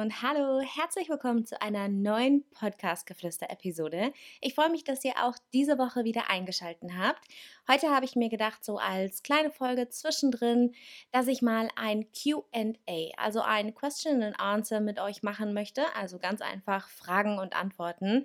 Und hallo, herzlich willkommen zu einer neuen Podcast-Geflüster-Episode. Ich freue mich, dass ihr auch diese Woche wieder eingeschaltet habt. Heute habe ich mir gedacht, so als kleine Folge zwischendrin, dass ich mal ein QA, also ein Question and Answer mit euch machen möchte. Also ganz einfach Fragen und Antworten.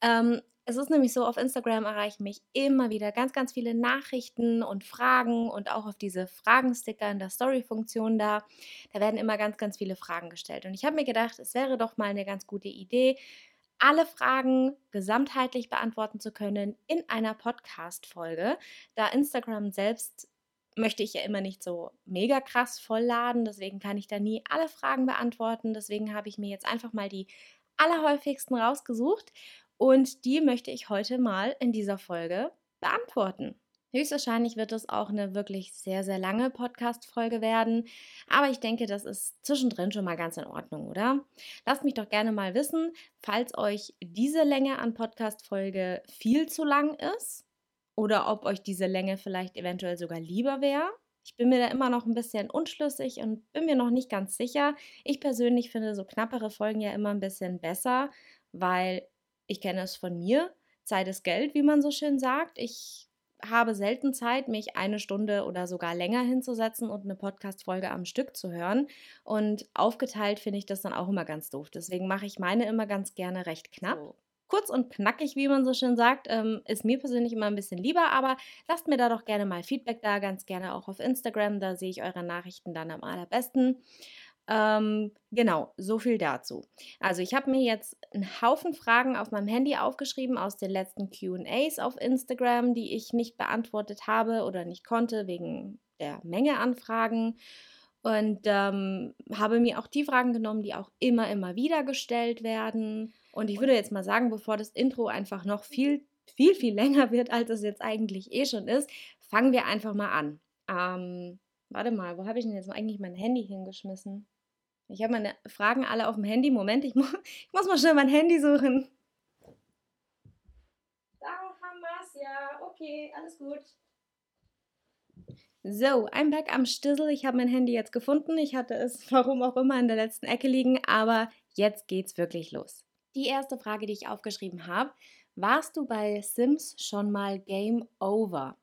Ähm, es ist nämlich so, auf Instagram erreichen mich immer wieder ganz, ganz viele Nachrichten und Fragen und auch auf diese Fragensticker in der Story-Funktion da. Da werden immer ganz, ganz viele Fragen gestellt. Und ich habe mir gedacht, es wäre doch mal eine ganz gute Idee, alle Fragen gesamtheitlich beantworten zu können in einer Podcast-Folge, da Instagram selbst möchte ich ja immer nicht so mega krass vollladen, deswegen kann ich da nie alle Fragen beantworten. Deswegen habe ich mir jetzt einfach mal die allerhäufigsten rausgesucht und die möchte ich heute mal in dieser Folge beantworten. Höchstwahrscheinlich wird es auch eine wirklich sehr, sehr lange Podcast-Folge werden. Aber ich denke, das ist zwischendrin schon mal ganz in Ordnung, oder? Lasst mich doch gerne mal wissen, falls euch diese Länge an Podcast-Folge viel zu lang ist oder ob euch diese Länge vielleicht eventuell sogar lieber wäre. Ich bin mir da immer noch ein bisschen unschlüssig und bin mir noch nicht ganz sicher. Ich persönlich finde so knappere Folgen ja immer ein bisschen besser, weil ich kenne es von mir. Zeit ist Geld, wie man so schön sagt. Ich habe selten Zeit, mich eine Stunde oder sogar länger hinzusetzen und eine Podcast-Folge am Stück zu hören. Und aufgeteilt finde ich das dann auch immer ganz doof. Deswegen mache ich meine immer ganz gerne recht knapp. Kurz und knackig, wie man so schön sagt, ähm, ist mir persönlich immer ein bisschen lieber, aber lasst mir da doch gerne mal Feedback da, ganz gerne auch auf Instagram, da sehe ich eure Nachrichten dann am allerbesten. Ähm, genau, so viel dazu. Also ich habe mir jetzt einen Haufen Fragen auf meinem Handy aufgeschrieben aus den letzten QAs auf Instagram, die ich nicht beantwortet habe oder nicht konnte wegen der Menge an Fragen. Und ähm, habe mir auch die Fragen genommen, die auch immer, immer wieder gestellt werden. Und ich würde jetzt mal sagen, bevor das Intro einfach noch viel, viel, viel länger wird, als es jetzt eigentlich eh schon ist, fangen wir einfach mal an. Ähm, warte mal, wo habe ich denn jetzt eigentlich mein Handy hingeschmissen? Ich habe meine Fragen alle auf dem Handy. Moment, ich, mu ich muss mal schnell mein Handy suchen. Da haben wir es, ja. Okay, alles gut. So, I'm back am Stissel. Ich habe mein Handy jetzt gefunden. Ich hatte es, warum auch immer, in der letzten Ecke liegen. Aber jetzt geht's wirklich los. Die erste Frage, die ich aufgeschrieben habe. Warst du bei Sims schon mal Game Over?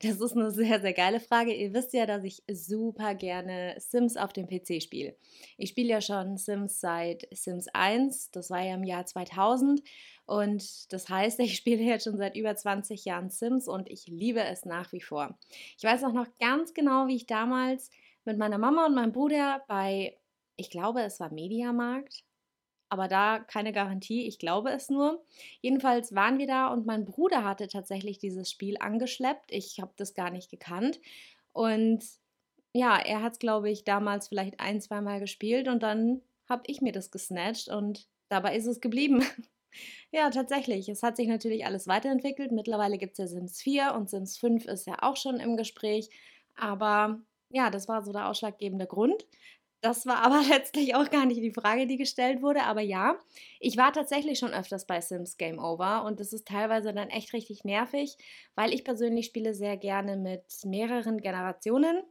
Das ist eine sehr, sehr geile Frage. Ihr wisst ja, dass ich super gerne Sims auf dem PC spiele. Ich spiele ja schon Sims seit Sims 1, das war ja im Jahr 2000. Und das heißt, ich spiele jetzt schon seit über 20 Jahren Sims und ich liebe es nach wie vor. Ich weiß auch noch ganz genau, wie ich damals mit meiner Mama und meinem Bruder bei, ich glaube, es war Mediamarkt, aber da keine Garantie, ich glaube es nur. Jedenfalls waren wir da und mein Bruder hatte tatsächlich dieses Spiel angeschleppt. Ich habe das gar nicht gekannt. Und ja, er hat es, glaube ich, damals vielleicht ein, zwei Mal gespielt und dann habe ich mir das gesnatcht und dabei ist es geblieben. ja, tatsächlich. Es hat sich natürlich alles weiterentwickelt. Mittlerweile gibt es ja Sims 4 und Sims 5 ist ja auch schon im Gespräch. Aber ja, das war so der ausschlaggebende Grund. Das war aber letztlich auch gar nicht die Frage, die gestellt wurde. Aber ja, ich war tatsächlich schon öfters bei Sims Game Over und das ist teilweise dann echt richtig nervig, weil ich persönlich spiele sehr gerne mit mehreren Generationen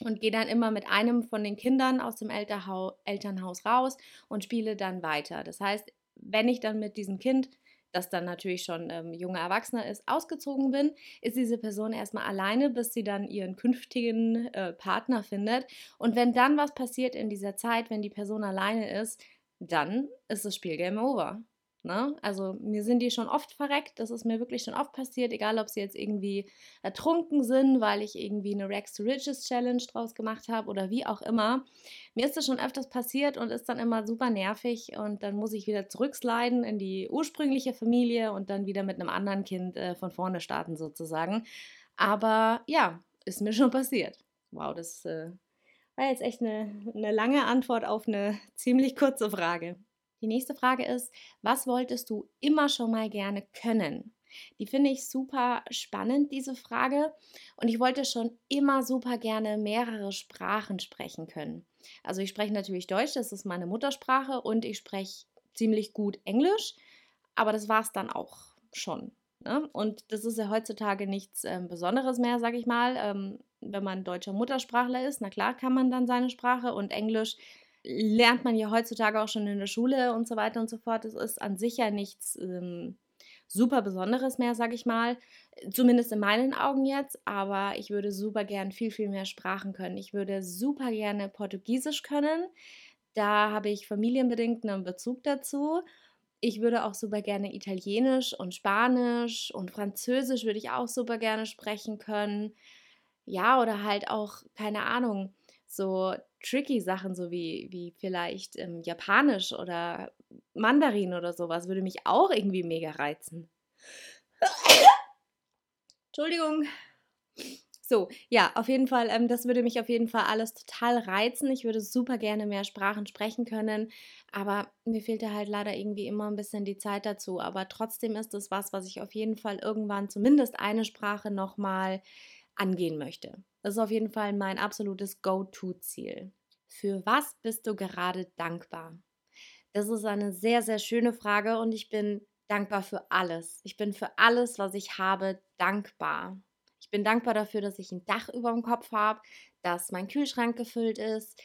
und gehe dann immer mit einem von den Kindern aus dem Elternhaus raus und spiele dann weiter. Das heißt, wenn ich dann mit diesem Kind das dann natürlich schon ähm, junger Erwachsener ist, ausgezogen bin, ist diese Person erstmal alleine, bis sie dann ihren künftigen äh, Partner findet. Und wenn dann was passiert in dieser Zeit, wenn die Person alleine ist, dann ist das Spiel Game Over. Ne? Also mir sind die schon oft verreckt, das ist mir wirklich schon oft passiert, egal ob sie jetzt irgendwie ertrunken sind, weil ich irgendwie eine Rex to Riches Challenge draus gemacht habe oder wie auch immer. Mir ist das schon öfters passiert und ist dann immer super nervig und dann muss ich wieder zurücksliden in die ursprüngliche Familie und dann wieder mit einem anderen Kind äh, von vorne starten sozusagen. Aber ja, ist mir schon passiert. Wow, das äh, war jetzt echt eine, eine lange Antwort auf eine ziemlich kurze Frage. Die nächste Frage ist, was wolltest du immer schon mal gerne können? Die finde ich super spannend, diese Frage. Und ich wollte schon immer super gerne mehrere Sprachen sprechen können. Also ich spreche natürlich Deutsch, das ist meine Muttersprache, und ich spreche ziemlich gut Englisch, aber das war es dann auch schon. Ne? Und das ist ja heutzutage nichts ähm, Besonderes mehr, sage ich mal. Ähm, wenn man deutscher Muttersprachler ist, na klar kann man dann seine Sprache und Englisch lernt man ja heutzutage auch schon in der Schule und so weiter und so fort. Es ist an sich ja nichts ähm, super Besonderes mehr, sag ich mal. Zumindest in meinen Augen jetzt. Aber ich würde super gern viel, viel mehr Sprachen können. Ich würde super gerne Portugiesisch können. Da habe ich familienbedingt einen Bezug dazu. Ich würde auch super gerne Italienisch und Spanisch und Französisch würde ich auch super gerne sprechen können. Ja, oder halt auch, keine Ahnung, so tricky Sachen, so wie, wie vielleicht ähm, Japanisch oder Mandarin oder sowas, würde mich auch irgendwie mega reizen. Entschuldigung. So, ja, auf jeden Fall, ähm, das würde mich auf jeden Fall alles total reizen. Ich würde super gerne mehr Sprachen sprechen können, aber mir fehlt da halt leider irgendwie immer ein bisschen die Zeit dazu. Aber trotzdem ist es was, was ich auf jeden Fall irgendwann zumindest eine Sprache nochmal angehen möchte. Das ist auf jeden Fall mein absolutes Go-To-Ziel. Für was bist du gerade dankbar? Das ist eine sehr, sehr schöne Frage und ich bin dankbar für alles. Ich bin für alles, was ich habe, dankbar. Ich bin dankbar dafür, dass ich ein Dach über dem Kopf habe, dass mein Kühlschrank gefüllt ist,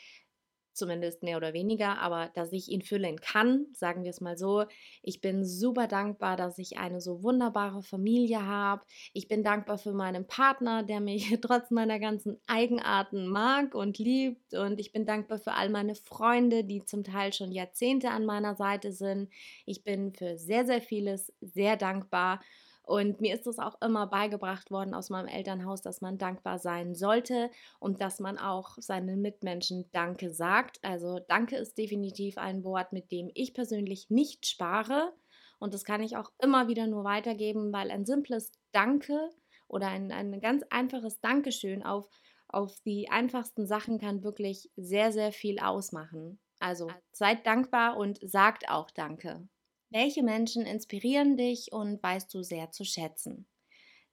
zumindest mehr oder weniger, aber dass ich ihn füllen kann, sagen wir es mal so. Ich bin super dankbar, dass ich eine so wunderbare Familie habe. Ich bin dankbar für meinen Partner, der mich trotz meiner ganzen Eigenarten mag und liebt. Und ich bin dankbar für all meine Freunde, die zum Teil schon Jahrzehnte an meiner Seite sind. Ich bin für sehr, sehr vieles sehr dankbar. Und mir ist es auch immer beigebracht worden aus meinem Elternhaus, dass man dankbar sein sollte und dass man auch seinen Mitmenschen Danke sagt. Also Danke ist definitiv ein Wort, mit dem ich persönlich nicht spare. Und das kann ich auch immer wieder nur weitergeben, weil ein simples Danke oder ein, ein ganz einfaches Dankeschön auf, auf die einfachsten Sachen kann wirklich sehr, sehr viel ausmachen. Also seid dankbar und sagt auch Danke. Welche Menschen inspirieren dich und weißt du sehr zu schätzen?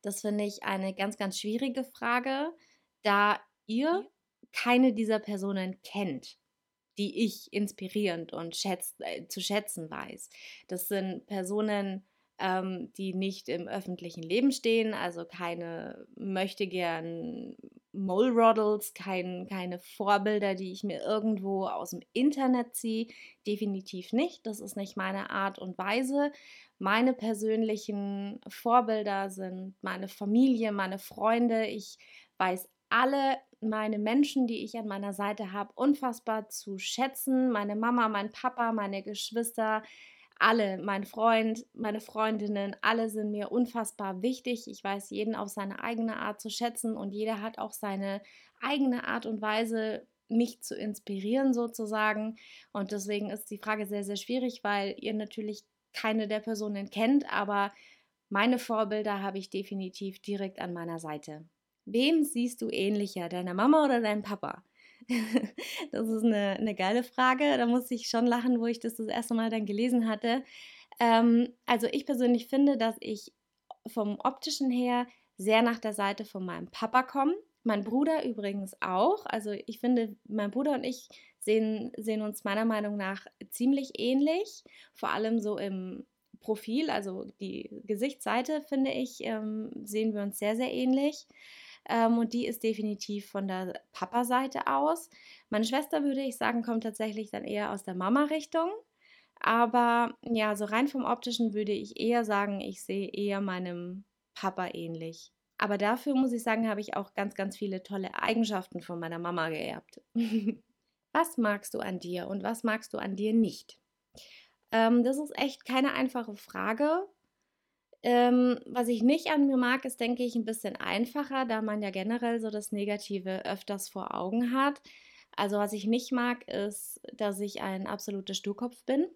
Das finde ich eine ganz, ganz schwierige Frage, da ihr keine dieser Personen kennt, die ich inspirierend und schätz, äh, zu schätzen weiß. Das sind Personen, ähm, die nicht im öffentlichen Leben stehen, also keine möchte gern Mole Models, kein, keine Vorbilder, die ich mir irgendwo aus dem Internet ziehe. Definitiv nicht. Das ist nicht meine Art und Weise. Meine persönlichen Vorbilder sind meine Familie, meine Freunde. Ich weiß alle meine Menschen, die ich an meiner Seite habe, unfassbar zu schätzen. Meine Mama, mein Papa, meine Geschwister, alle, mein Freund, meine Freundinnen, alle sind mir unfassbar wichtig. Ich weiß jeden auf seine eigene Art zu schätzen und jeder hat auch seine eigene Art und Weise, mich zu inspirieren sozusagen. Und deswegen ist die Frage sehr, sehr schwierig, weil ihr natürlich keine der Personen kennt, aber meine Vorbilder habe ich definitiv direkt an meiner Seite. Wem siehst du ähnlicher, deiner Mama oder deinem Papa? das ist eine, eine geile Frage. Da musste ich schon lachen, wo ich das das erste Mal dann gelesen hatte. Ähm, also ich persönlich finde, dass ich vom optischen her sehr nach der Seite von meinem Papa komme. Mein Bruder übrigens auch. Also ich finde, mein Bruder und ich sehen, sehen uns meiner Meinung nach ziemlich ähnlich. Vor allem so im Profil, also die Gesichtsseite, finde ich, ähm, sehen wir uns sehr, sehr ähnlich. Ähm, und die ist definitiv von der Papa-Seite aus. Meine Schwester, würde ich sagen, kommt tatsächlich dann eher aus der Mama-Richtung. Aber ja, so rein vom optischen würde ich eher sagen, ich sehe eher meinem Papa ähnlich. Aber dafür muss ich sagen, habe ich auch ganz, ganz viele tolle Eigenschaften von meiner Mama geerbt. was magst du an dir und was magst du an dir nicht? Ähm, das ist echt keine einfache Frage. Ähm, was ich nicht an mir mag, ist, denke ich, ein bisschen einfacher, da man ja generell so das Negative öfters vor Augen hat. Also was ich nicht mag, ist, dass ich ein absoluter Sturkopf bin,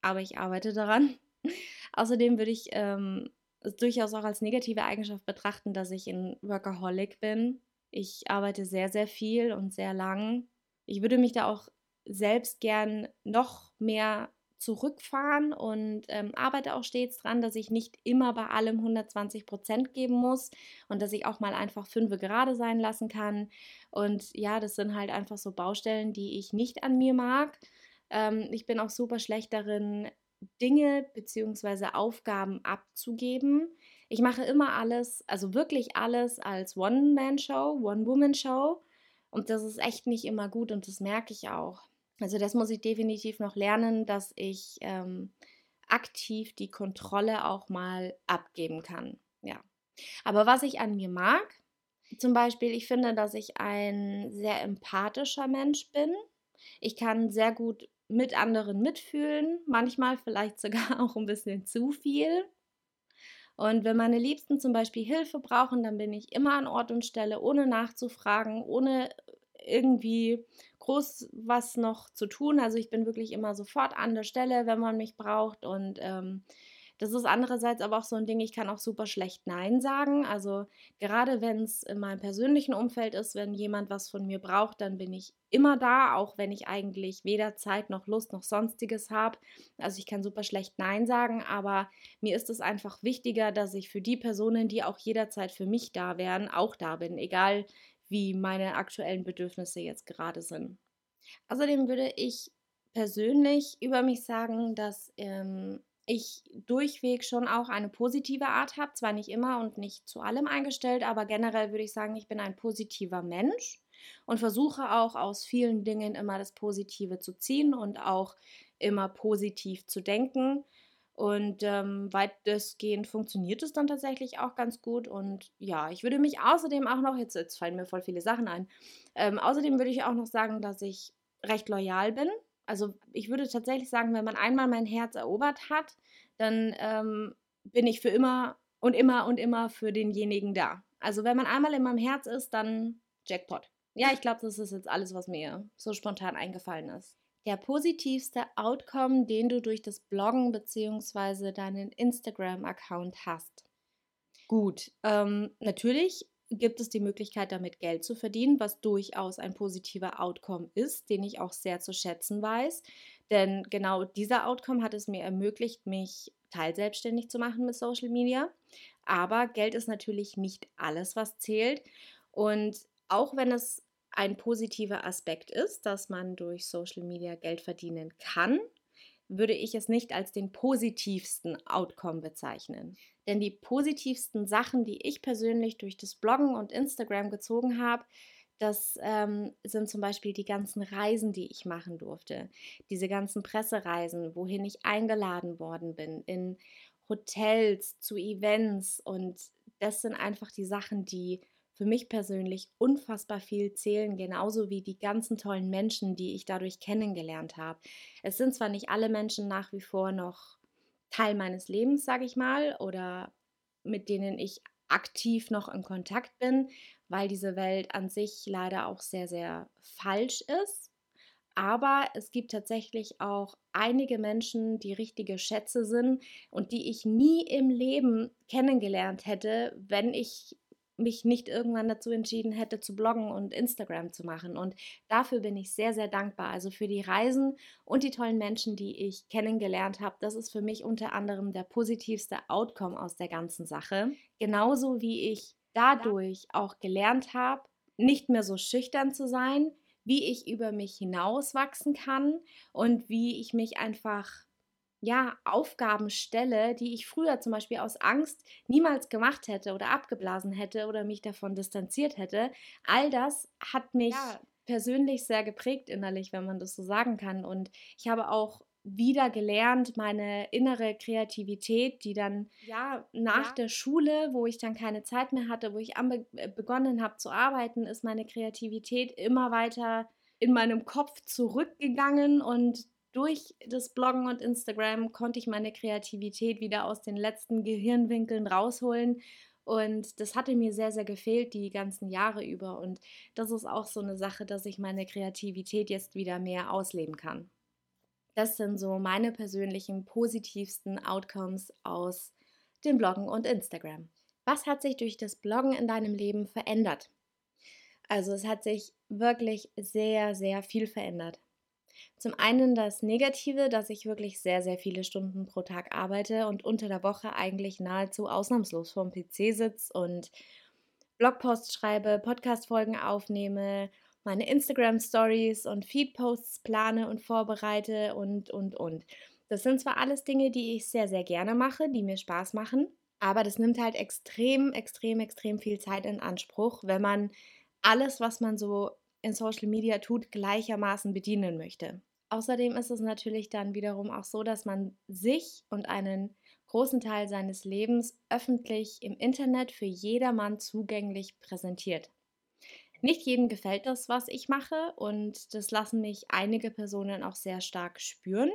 aber ich arbeite daran. Außerdem würde ich ähm, es durchaus auch als negative Eigenschaft betrachten, dass ich ein Workaholic bin. Ich arbeite sehr, sehr viel und sehr lang. Ich würde mich da auch selbst gern noch mehr zurückfahren und ähm, arbeite auch stets dran, dass ich nicht immer bei allem 120 Prozent geben muss und dass ich auch mal einfach fünf gerade sein lassen kann. Und ja, das sind halt einfach so Baustellen, die ich nicht an mir mag. Ähm, ich bin auch super schlecht darin, Dinge bzw. Aufgaben abzugeben. Ich mache immer alles, also wirklich alles als One-Man-Show, One-Woman-Show. Und das ist echt nicht immer gut und das merke ich auch. Also das muss ich definitiv noch lernen, dass ich ähm, aktiv die Kontrolle auch mal abgeben kann. Ja. Aber was ich an mir mag, zum Beispiel, ich finde, dass ich ein sehr empathischer Mensch bin. Ich kann sehr gut mit anderen mitfühlen, manchmal vielleicht sogar auch ein bisschen zu viel. Und wenn meine Liebsten zum Beispiel Hilfe brauchen, dann bin ich immer an Ort und Stelle, ohne nachzufragen, ohne irgendwie groß was noch zu tun. Also ich bin wirklich immer sofort an der Stelle, wenn man mich braucht. Und ähm, das ist andererseits aber auch so ein Ding, ich kann auch super schlecht Nein sagen. Also gerade wenn es in meinem persönlichen Umfeld ist, wenn jemand was von mir braucht, dann bin ich immer da, auch wenn ich eigentlich weder Zeit noch Lust noch sonstiges habe. Also ich kann super schlecht Nein sagen, aber mir ist es einfach wichtiger, dass ich für die Personen, die auch jederzeit für mich da wären, auch da bin, egal wie meine aktuellen Bedürfnisse jetzt gerade sind. Außerdem würde ich persönlich über mich sagen, dass ähm, ich durchweg schon auch eine positive Art habe. Zwar nicht immer und nicht zu allem eingestellt, aber generell würde ich sagen, ich bin ein positiver Mensch und versuche auch aus vielen Dingen immer das Positive zu ziehen und auch immer positiv zu denken. Und ähm, weitestgehend funktioniert es dann tatsächlich auch ganz gut. Und ja, ich würde mich außerdem auch noch, jetzt, jetzt fallen mir voll viele Sachen ein, ähm, außerdem würde ich auch noch sagen, dass ich recht loyal bin also ich würde tatsächlich sagen, wenn man einmal mein Herz erobert hat, dann ähm, bin ich für immer und immer und immer für denjenigen da. Also wenn man einmal in meinem Herz ist, dann Jackpot. Ja, ich glaube, das ist jetzt alles, was mir so spontan eingefallen ist. Der positivste Outcome, den du durch das Bloggen bzw. deinen Instagram-Account hast. Gut, ähm, natürlich gibt es die Möglichkeit, damit Geld zu verdienen, was durchaus ein positiver Outcome ist, den ich auch sehr zu schätzen weiß. Denn genau dieser Outcome hat es mir ermöglicht, mich teilselbstständig zu machen mit Social Media. Aber Geld ist natürlich nicht alles, was zählt. Und auch wenn es ein positiver Aspekt ist, dass man durch Social Media Geld verdienen kann, würde ich es nicht als den positivsten Outcome bezeichnen. Denn die positivsten Sachen, die ich persönlich durch das Bloggen und Instagram gezogen habe, das ähm, sind zum Beispiel die ganzen Reisen, die ich machen durfte. Diese ganzen Pressereisen, wohin ich eingeladen worden bin, in Hotels, zu Events. Und das sind einfach die Sachen, die für mich persönlich unfassbar viel zählen, genauso wie die ganzen tollen Menschen, die ich dadurch kennengelernt habe. Es sind zwar nicht alle Menschen nach wie vor noch Teil meines Lebens, sage ich mal, oder mit denen ich aktiv noch in Kontakt bin, weil diese Welt an sich leider auch sehr, sehr falsch ist. Aber es gibt tatsächlich auch einige Menschen, die richtige Schätze sind und die ich nie im Leben kennengelernt hätte, wenn ich mich nicht irgendwann dazu entschieden hätte, zu bloggen und Instagram zu machen. Und dafür bin ich sehr, sehr dankbar. Also für die Reisen und die tollen Menschen, die ich kennengelernt habe. Das ist für mich unter anderem der positivste Outcome aus der ganzen Sache. Genauso wie ich dadurch auch gelernt habe, nicht mehr so schüchtern zu sein, wie ich über mich hinaus wachsen kann und wie ich mich einfach ja, Aufgaben stelle, die ich früher zum Beispiel aus Angst niemals gemacht hätte oder abgeblasen hätte oder mich davon distanziert hätte. All das hat mich ja. persönlich sehr geprägt innerlich, wenn man das so sagen kann. Und ich habe auch wieder gelernt, meine innere Kreativität, die dann ja nach ja. der Schule, wo ich dann keine Zeit mehr hatte, wo ich äh, begonnen habe zu arbeiten, ist meine Kreativität immer weiter in meinem Kopf zurückgegangen und durch das Bloggen und Instagram konnte ich meine Kreativität wieder aus den letzten Gehirnwinkeln rausholen. Und das hatte mir sehr, sehr gefehlt die ganzen Jahre über. Und das ist auch so eine Sache, dass ich meine Kreativität jetzt wieder mehr ausleben kann. Das sind so meine persönlichen positivsten Outcomes aus dem Bloggen und Instagram. Was hat sich durch das Bloggen in deinem Leben verändert? Also es hat sich wirklich sehr, sehr viel verändert. Zum einen das Negative, dass ich wirklich sehr, sehr viele Stunden pro Tag arbeite und unter der Woche eigentlich nahezu ausnahmslos vorm PC sitze und Blogposts schreibe, Podcast-Folgen aufnehme, meine Instagram-Stories und Feed-Posts plane und vorbereite und, und, und. Das sind zwar alles Dinge, die ich sehr, sehr gerne mache, die mir Spaß machen, aber das nimmt halt extrem, extrem, extrem viel Zeit in Anspruch, wenn man alles, was man so in Social Media tut, gleichermaßen bedienen möchte. Außerdem ist es natürlich dann wiederum auch so, dass man sich und einen großen Teil seines Lebens öffentlich im Internet für jedermann zugänglich präsentiert. Nicht jedem gefällt das, was ich mache und das lassen mich einige Personen auch sehr stark spüren.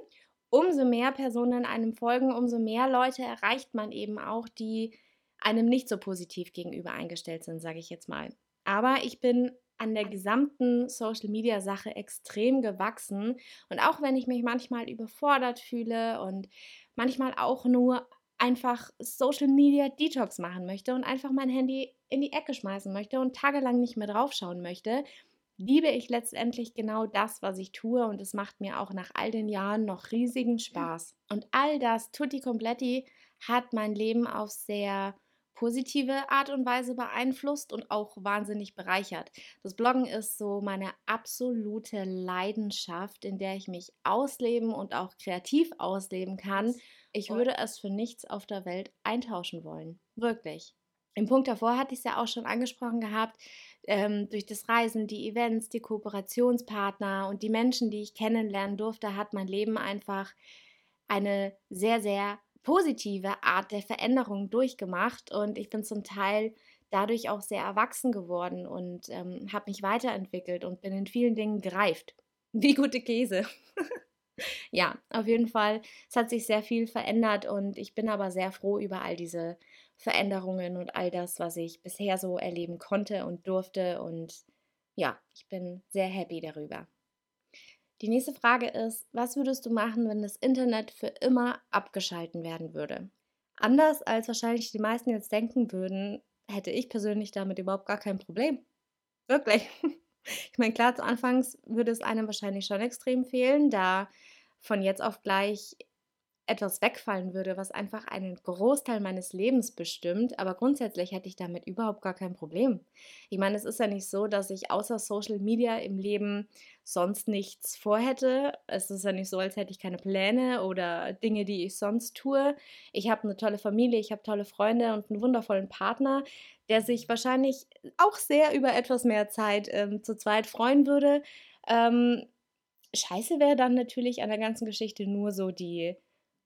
Umso mehr Personen einem folgen, umso mehr Leute erreicht man eben auch, die einem nicht so positiv gegenüber eingestellt sind, sage ich jetzt mal. Aber ich bin an der gesamten Social-Media-Sache extrem gewachsen. Und auch wenn ich mich manchmal überfordert fühle und manchmal auch nur einfach Social Media Detox machen möchte und einfach mein Handy in die Ecke schmeißen möchte und tagelang nicht mehr draufschauen möchte, liebe ich letztendlich genau das, was ich tue und es macht mir auch nach all den Jahren noch riesigen Spaß. Und all das, tutti completi, hat mein Leben auf sehr positive Art und Weise beeinflusst und auch wahnsinnig bereichert. Das Bloggen ist so meine absolute Leidenschaft, in der ich mich ausleben und auch kreativ ausleben kann. Ich würde es für nichts auf der Welt eintauschen wollen. Wirklich. Im Punkt davor hatte ich es ja auch schon angesprochen gehabt, ähm, durch das Reisen, die Events, die Kooperationspartner und die Menschen, die ich kennenlernen durfte, hat mein Leben einfach eine sehr, sehr positive Art der Veränderung durchgemacht und ich bin zum Teil dadurch auch sehr erwachsen geworden und ähm, habe mich weiterentwickelt und bin in vielen Dingen gereift. Wie gute Käse. ja, auf jeden Fall. Es hat sich sehr viel verändert und ich bin aber sehr froh über all diese Veränderungen und all das, was ich bisher so erleben konnte und durfte. Und ja, ich bin sehr happy darüber. Die nächste Frage ist, was würdest du machen, wenn das Internet für immer abgeschalten werden würde? Anders als wahrscheinlich die meisten jetzt denken würden, hätte ich persönlich damit überhaupt gar kein Problem. Wirklich. Ich meine, klar, zu Anfangs würde es einem wahrscheinlich schon extrem fehlen, da von jetzt auf gleich etwas wegfallen würde, was einfach einen Großteil meines Lebens bestimmt, aber grundsätzlich hätte ich damit überhaupt gar kein Problem. Ich meine, es ist ja nicht so, dass ich außer Social Media im Leben sonst nichts vorhätte. Es ist ja nicht so, als hätte ich keine Pläne oder Dinge, die ich sonst tue. Ich habe eine tolle Familie, ich habe tolle Freunde und einen wundervollen Partner, der sich wahrscheinlich auch sehr über etwas mehr Zeit ähm, zu zweit freuen würde. Ähm, scheiße wäre dann natürlich an der ganzen Geschichte nur so die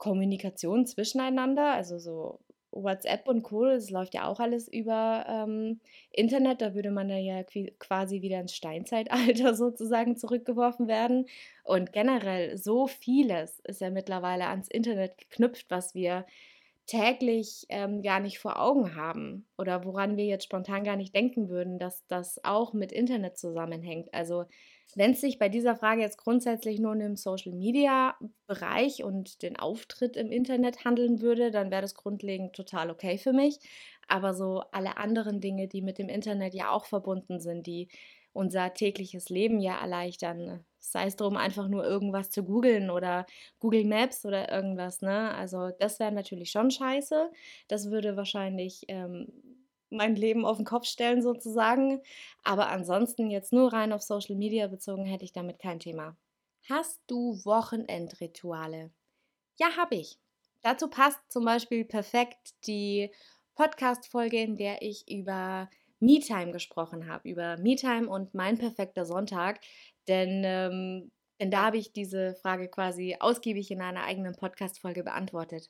Kommunikation zwischeneinander, also so WhatsApp und Co., das läuft ja auch alles über ähm, Internet, da würde man ja quasi wieder ins Steinzeitalter sozusagen zurückgeworfen werden. Und generell so vieles ist ja mittlerweile ans Internet geknüpft, was wir täglich ähm, gar nicht vor Augen haben oder woran wir jetzt spontan gar nicht denken würden, dass das auch mit Internet zusammenhängt. Also wenn es sich bei dieser Frage jetzt grundsätzlich nur um den Social-Media-Bereich und den Auftritt im Internet handeln würde, dann wäre das grundlegend total okay für mich. Aber so alle anderen Dinge, die mit dem Internet ja auch verbunden sind, die unser tägliches Leben ja erleichtern, sei es darum, einfach nur irgendwas zu googeln oder Google Maps oder irgendwas, ne? Also das wäre natürlich schon scheiße. Das würde wahrscheinlich ähm, mein Leben auf den Kopf stellen sozusagen. Aber ansonsten jetzt nur rein auf Social Media bezogen hätte ich damit kein Thema. Hast du Wochenendrituale? Ja, habe ich. Dazu passt zum Beispiel perfekt die Podcast-Folge, in der ich über MeTime gesprochen habe, über MeTime und mein perfekter Sonntag. Denn, ähm, denn da habe ich diese Frage quasi ausgiebig in einer eigenen Podcast-Folge beantwortet.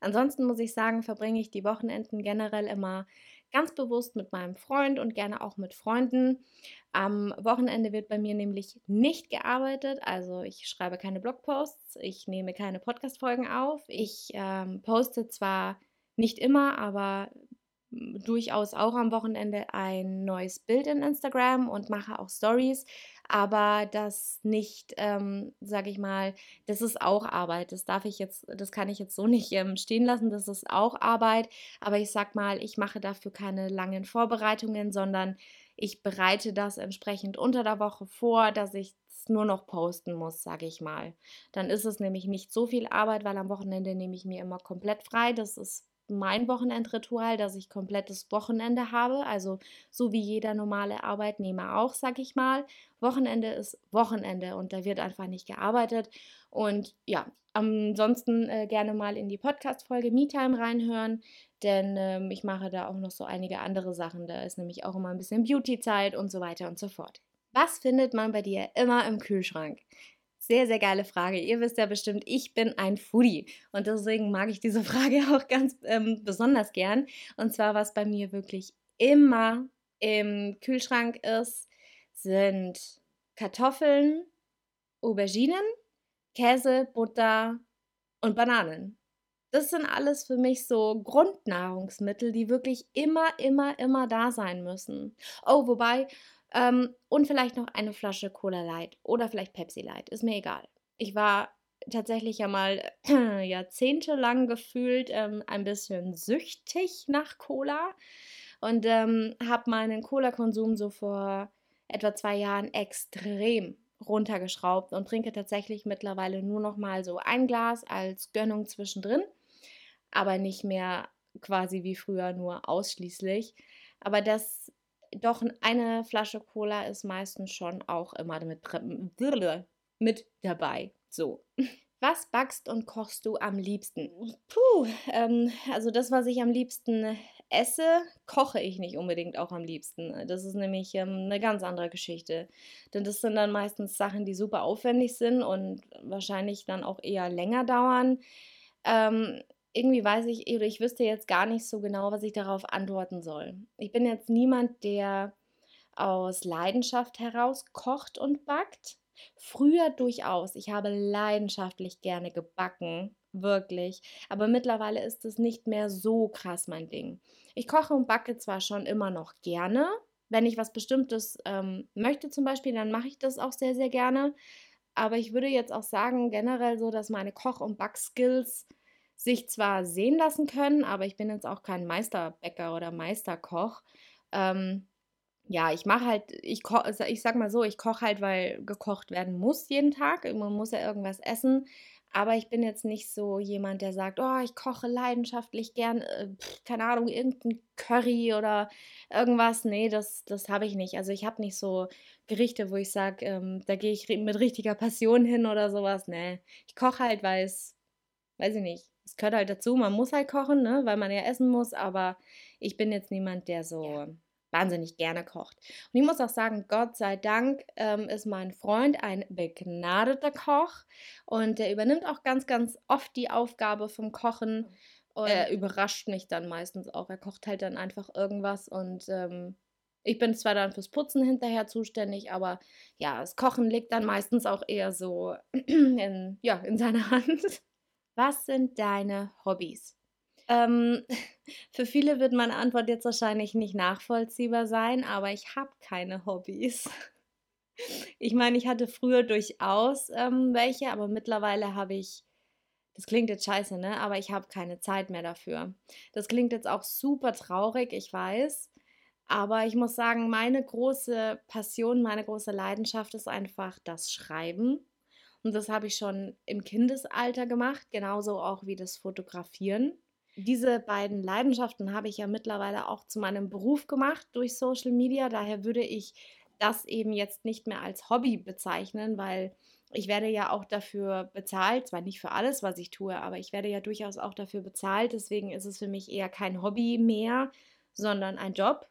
Ansonsten muss ich sagen, verbringe ich die Wochenenden generell immer ganz bewusst mit meinem Freund und gerne auch mit Freunden. Am Wochenende wird bei mir nämlich nicht gearbeitet, also ich schreibe keine Blogposts, ich nehme keine Podcast-Folgen auf. Ich ähm, poste zwar nicht immer, aber durchaus auch am Wochenende ein neues Bild in Instagram und mache auch Stories, aber das nicht, ähm, sage ich mal, das ist auch Arbeit. Das darf ich jetzt, das kann ich jetzt so nicht ähm, stehen lassen. Das ist auch Arbeit, aber ich sag mal, ich mache dafür keine langen Vorbereitungen, sondern ich bereite das entsprechend unter der Woche vor, dass ich nur noch posten muss, sage ich mal. Dann ist es nämlich nicht so viel Arbeit, weil am Wochenende nehme ich mir immer komplett frei. Das ist mein Wochenendritual, dass ich komplettes Wochenende habe, also so wie jeder normale Arbeitnehmer auch, sag ich mal. Wochenende ist Wochenende und da wird einfach nicht gearbeitet. Und ja, ansonsten äh, gerne mal in die Podcast-Folge MeTime reinhören, denn ähm, ich mache da auch noch so einige andere Sachen. Da ist nämlich auch immer ein bisschen Beauty-Zeit und so weiter und so fort. Was findet man bei dir immer im Kühlschrank? Sehr, sehr geile Frage. Ihr wisst ja bestimmt, ich bin ein Foodie und deswegen mag ich diese Frage auch ganz ähm, besonders gern. Und zwar, was bei mir wirklich immer im Kühlschrank ist, sind Kartoffeln, Auberginen, Käse, Butter und Bananen. Das sind alles für mich so Grundnahrungsmittel, die wirklich immer, immer, immer da sein müssen. Oh, wobei, ähm, und vielleicht noch eine Flasche Cola Light oder vielleicht Pepsi Light, ist mir egal. Ich war tatsächlich ja mal äh, jahrzehntelang gefühlt ähm, ein bisschen süchtig nach Cola und ähm, habe meinen Cola-Konsum so vor etwa zwei Jahren extrem runtergeschraubt und trinke tatsächlich mittlerweile nur noch mal so ein Glas als Gönnung zwischendrin, aber nicht mehr quasi wie früher nur ausschließlich. Aber das doch eine Flasche Cola ist meistens schon auch immer mit, mit dabei. So. Was backst und kochst du am liebsten? Puh, ähm, also das, was ich am liebsten esse, koche ich nicht unbedingt auch am liebsten. Das ist nämlich ähm, eine ganz andere Geschichte. Denn das sind dann meistens Sachen, die super aufwendig sind und wahrscheinlich dann auch eher länger dauern. Ähm, irgendwie weiß ich, oder ich wüsste jetzt gar nicht so genau, was ich darauf antworten soll. Ich bin jetzt niemand, der aus Leidenschaft heraus kocht und backt. Früher durchaus. Ich habe leidenschaftlich gerne gebacken, wirklich. Aber mittlerweile ist es nicht mehr so krass mein Ding. Ich koche und backe zwar schon immer noch gerne. Wenn ich was Bestimmtes ähm, möchte zum Beispiel, dann mache ich das auch sehr, sehr gerne. Aber ich würde jetzt auch sagen, generell so, dass meine Koch- und Backskills sich zwar sehen lassen können, aber ich bin jetzt auch kein Meisterbäcker oder Meisterkoch. Ähm, ja, ich mache halt, ich, ko ich sag mal so, ich koche halt, weil gekocht werden muss jeden Tag. Man muss ja irgendwas essen. Aber ich bin jetzt nicht so jemand, der sagt, oh, ich koche leidenschaftlich gern, äh, keine Ahnung, irgendein Curry oder irgendwas. Nee, das, das habe ich nicht. Also ich habe nicht so Gerichte, wo ich sage, ähm, da gehe ich mit richtiger Passion hin oder sowas. Nee, ich koche halt, weil es, weiß ich nicht, es gehört halt dazu. Man muss halt kochen, ne, weil man ja essen muss. Aber ich bin jetzt niemand, der so... Ja wahnsinnig gerne kocht. Und ich muss auch sagen, Gott sei Dank ähm, ist mein Freund ein begnadeter Koch und der übernimmt auch ganz, ganz oft die Aufgabe vom Kochen. Und er überrascht mich dann meistens auch. Er kocht halt dann einfach irgendwas und ähm, ich bin zwar dann fürs Putzen hinterher zuständig, aber ja, das Kochen liegt dann meistens auch eher so in, ja, in seiner Hand. Was sind deine Hobbys? Ähm, für viele wird meine Antwort jetzt wahrscheinlich nicht nachvollziehbar sein, aber ich habe keine Hobbys. Ich meine, ich hatte früher durchaus ähm, welche, aber mittlerweile habe ich, das klingt jetzt scheiße, ne? Aber ich habe keine Zeit mehr dafür. Das klingt jetzt auch super traurig, ich weiß. Aber ich muss sagen, meine große Passion, meine große Leidenschaft ist einfach das Schreiben. Und das habe ich schon im Kindesalter gemacht, genauso auch wie das Fotografieren diese beiden Leidenschaften habe ich ja mittlerweile auch zu meinem Beruf gemacht durch Social Media. Daher würde ich das eben jetzt nicht mehr als Hobby bezeichnen, weil ich werde ja auch dafür bezahlt, zwar nicht für alles, was ich tue, aber ich werde ja durchaus auch dafür bezahlt. Deswegen ist es für mich eher kein Hobby mehr, sondern ein Job.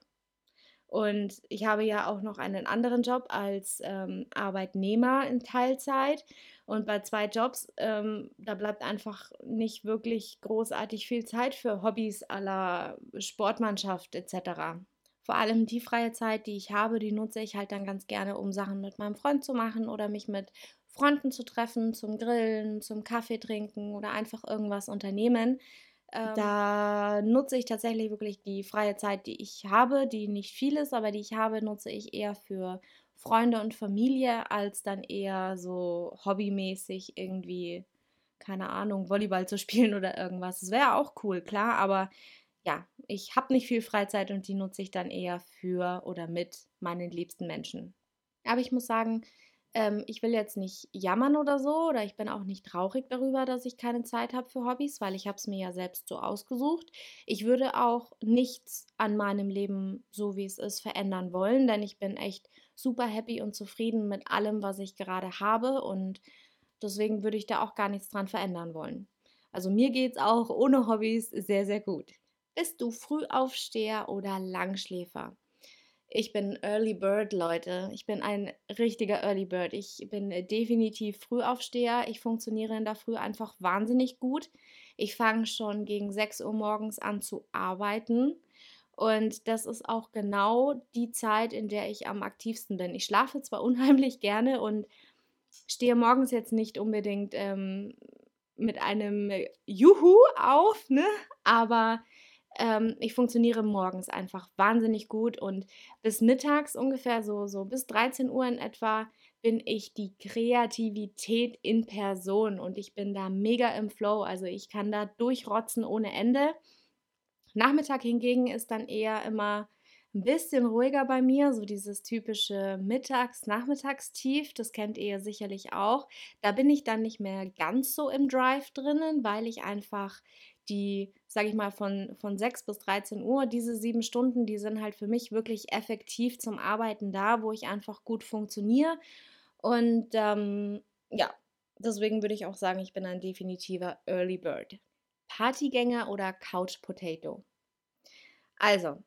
Und ich habe ja auch noch einen anderen Job als ähm, Arbeitnehmer in Teilzeit. Und bei zwei Jobs, ähm, da bleibt einfach nicht wirklich großartig viel Zeit für Hobbys aller Sportmannschaft etc. Vor allem die freie Zeit, die ich habe, die nutze ich halt dann ganz gerne, um Sachen mit meinem Freund zu machen oder mich mit Freunden zu treffen, zum Grillen, zum Kaffee trinken oder einfach irgendwas unternehmen. Ähm, da nutze ich tatsächlich wirklich die freie Zeit, die ich habe, die nicht viel ist, aber die ich habe, nutze ich eher für Freunde und Familie als dann eher so hobbymäßig irgendwie, keine Ahnung, Volleyball zu spielen oder irgendwas. Das wäre auch cool, klar, aber ja, ich habe nicht viel Freizeit und die nutze ich dann eher für oder mit meinen liebsten Menschen. Aber ich muss sagen, ähm, ich will jetzt nicht jammern oder so, oder ich bin auch nicht traurig darüber, dass ich keine Zeit habe für Hobbys, weil ich habe es mir ja selbst so ausgesucht. Ich würde auch nichts an meinem Leben, so wie es ist, verändern wollen, denn ich bin echt super happy und zufrieden mit allem, was ich gerade habe und deswegen würde ich da auch gar nichts dran verändern wollen. Also mir geht es auch ohne Hobbys sehr, sehr gut. Bist du Frühaufsteher oder Langschläfer? Ich bin Early Bird, Leute. Ich bin ein richtiger Early Bird. Ich bin definitiv Frühaufsteher. Ich funktioniere in der Früh einfach wahnsinnig gut. Ich fange schon gegen 6 Uhr morgens an zu arbeiten. Und das ist auch genau die Zeit, in der ich am aktivsten bin. Ich schlafe zwar unheimlich gerne und stehe morgens jetzt nicht unbedingt ähm, mit einem Juhu auf, ne? aber ähm, ich funktioniere morgens einfach wahnsinnig gut und bis mittags ungefähr so, so bis 13 Uhr in etwa bin ich die Kreativität in Person und ich bin da mega im Flow. Also ich kann da durchrotzen ohne Ende. Nachmittag hingegen ist dann eher immer ein bisschen ruhiger bei mir, so dieses typische Mittags-Nachmittagstief, das kennt ihr sicherlich auch. Da bin ich dann nicht mehr ganz so im Drive drinnen, weil ich einfach die, sage ich mal, von, von 6 bis 13 Uhr, diese sieben Stunden, die sind halt für mich wirklich effektiv zum Arbeiten da, wo ich einfach gut funktioniere. Und ähm, ja, deswegen würde ich auch sagen, ich bin ein definitiver Early Bird. Partygänger oder Couch Potato? Also,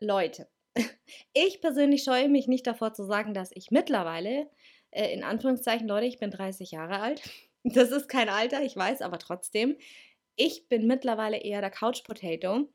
Leute, ich persönlich scheue mich nicht davor zu sagen, dass ich mittlerweile, äh, in Anführungszeichen, Leute, ich bin 30 Jahre alt. Das ist kein Alter, ich weiß, aber trotzdem, ich bin mittlerweile eher der Couch Potato,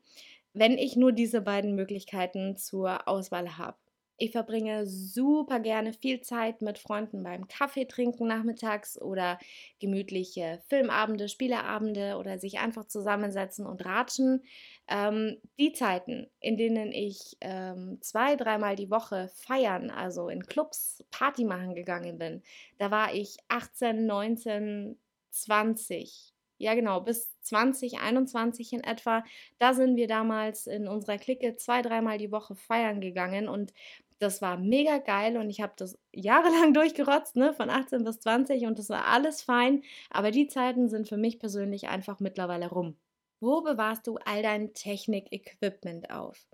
wenn ich nur diese beiden Möglichkeiten zur Auswahl habe. Ich verbringe super gerne viel Zeit mit Freunden beim Kaffee trinken nachmittags oder gemütliche Filmabende, Spieleabende oder sich einfach zusammensetzen und ratschen. Ähm, die Zeiten, in denen ich ähm, zwei, dreimal die Woche feiern, also in Clubs Party machen gegangen bin, da war ich 18, 19, 20 ja genau, bis 2021 in etwa. Da sind wir damals in unserer Clique zwei, dreimal die Woche feiern gegangen und das war mega geil und ich habe das jahrelang durchgerotzt, ne, von 18 bis 20 und das war alles fein, aber die Zeiten sind für mich persönlich einfach mittlerweile rum. Wo bewahrst du all dein Technik-Equipment auf?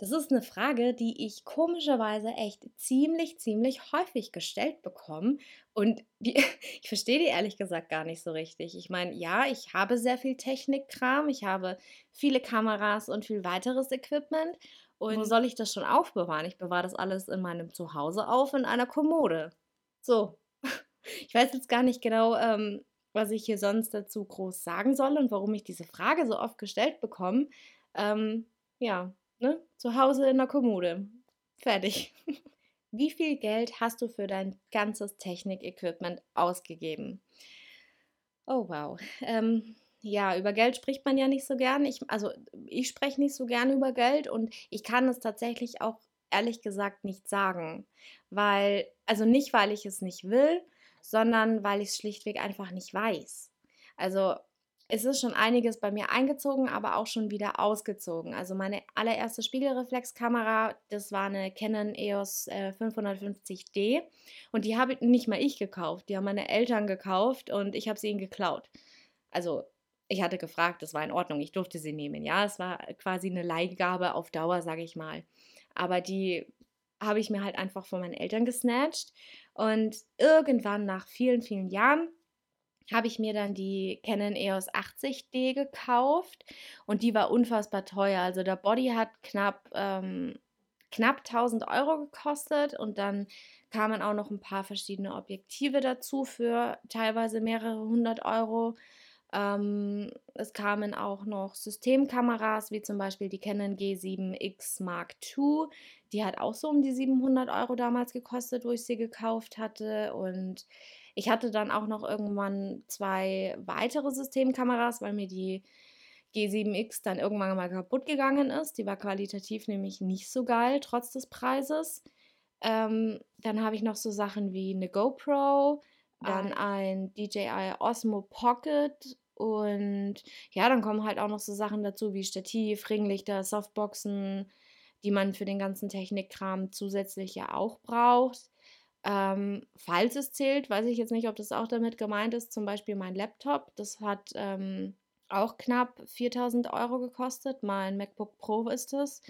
Das ist eine Frage, die ich komischerweise echt ziemlich, ziemlich häufig gestellt bekomme. Und die, ich verstehe die ehrlich gesagt gar nicht so richtig. Ich meine, ja, ich habe sehr viel Technikkram, ich habe viele Kameras und viel weiteres Equipment. Und wo soll ich das schon aufbewahren? Ich bewahre das alles in meinem Zuhause auf, in einer Kommode. So. Ich weiß jetzt gar nicht genau, ähm, was ich hier sonst dazu groß sagen soll und warum ich diese Frage so oft gestellt bekomme. Ähm, ja, Ne? Zu Hause in der Kommode. Fertig. Wie viel Geld hast du für dein ganzes Technik-Equipment ausgegeben? Oh wow. Ähm, ja, über Geld spricht man ja nicht so gern. Ich, also ich spreche nicht so gern über Geld und ich kann es tatsächlich auch ehrlich gesagt nicht sagen. Weil, also nicht, weil ich es nicht will, sondern weil ich es schlichtweg einfach nicht weiß. Also es ist schon einiges bei mir eingezogen, aber auch schon wieder ausgezogen. Also meine allererste Spiegelreflexkamera, das war eine Canon EOS äh, 550D und die habe nicht mal ich gekauft, die haben meine Eltern gekauft und ich habe sie ihnen geklaut. Also ich hatte gefragt, das war in Ordnung, ich durfte sie nehmen. Ja, es war quasi eine Leihgabe auf Dauer, sage ich mal. Aber die habe ich mir halt einfach von meinen Eltern gesnatcht und irgendwann nach vielen, vielen Jahren habe ich mir dann die Canon EOS 80D gekauft und die war unfassbar teuer. Also der Body hat knapp, ähm, knapp 1000 Euro gekostet und dann kamen auch noch ein paar verschiedene Objektive dazu für teilweise mehrere hundert Euro. Ähm, es kamen auch noch Systemkameras, wie zum Beispiel die Canon G7X Mark II. Die hat auch so um die 700 Euro damals gekostet, wo ich sie gekauft hatte. Und ich hatte dann auch noch irgendwann zwei weitere Systemkameras, weil mir die G7X dann irgendwann mal kaputt gegangen ist. Die war qualitativ nämlich nicht so geil, trotz des Preises. Ähm, dann habe ich noch so Sachen wie eine GoPro, dann ein DJI Osmo Pocket und ja, dann kommen halt auch noch so Sachen dazu wie Stativ, Ringlichter, Softboxen, die man für den ganzen Technikkram zusätzlich ja auch braucht. Ähm, falls es zählt, weiß ich jetzt nicht, ob das auch damit gemeint ist. Zum Beispiel mein Laptop, das hat ähm, auch knapp 4000 Euro gekostet. Mein MacBook Pro ist es.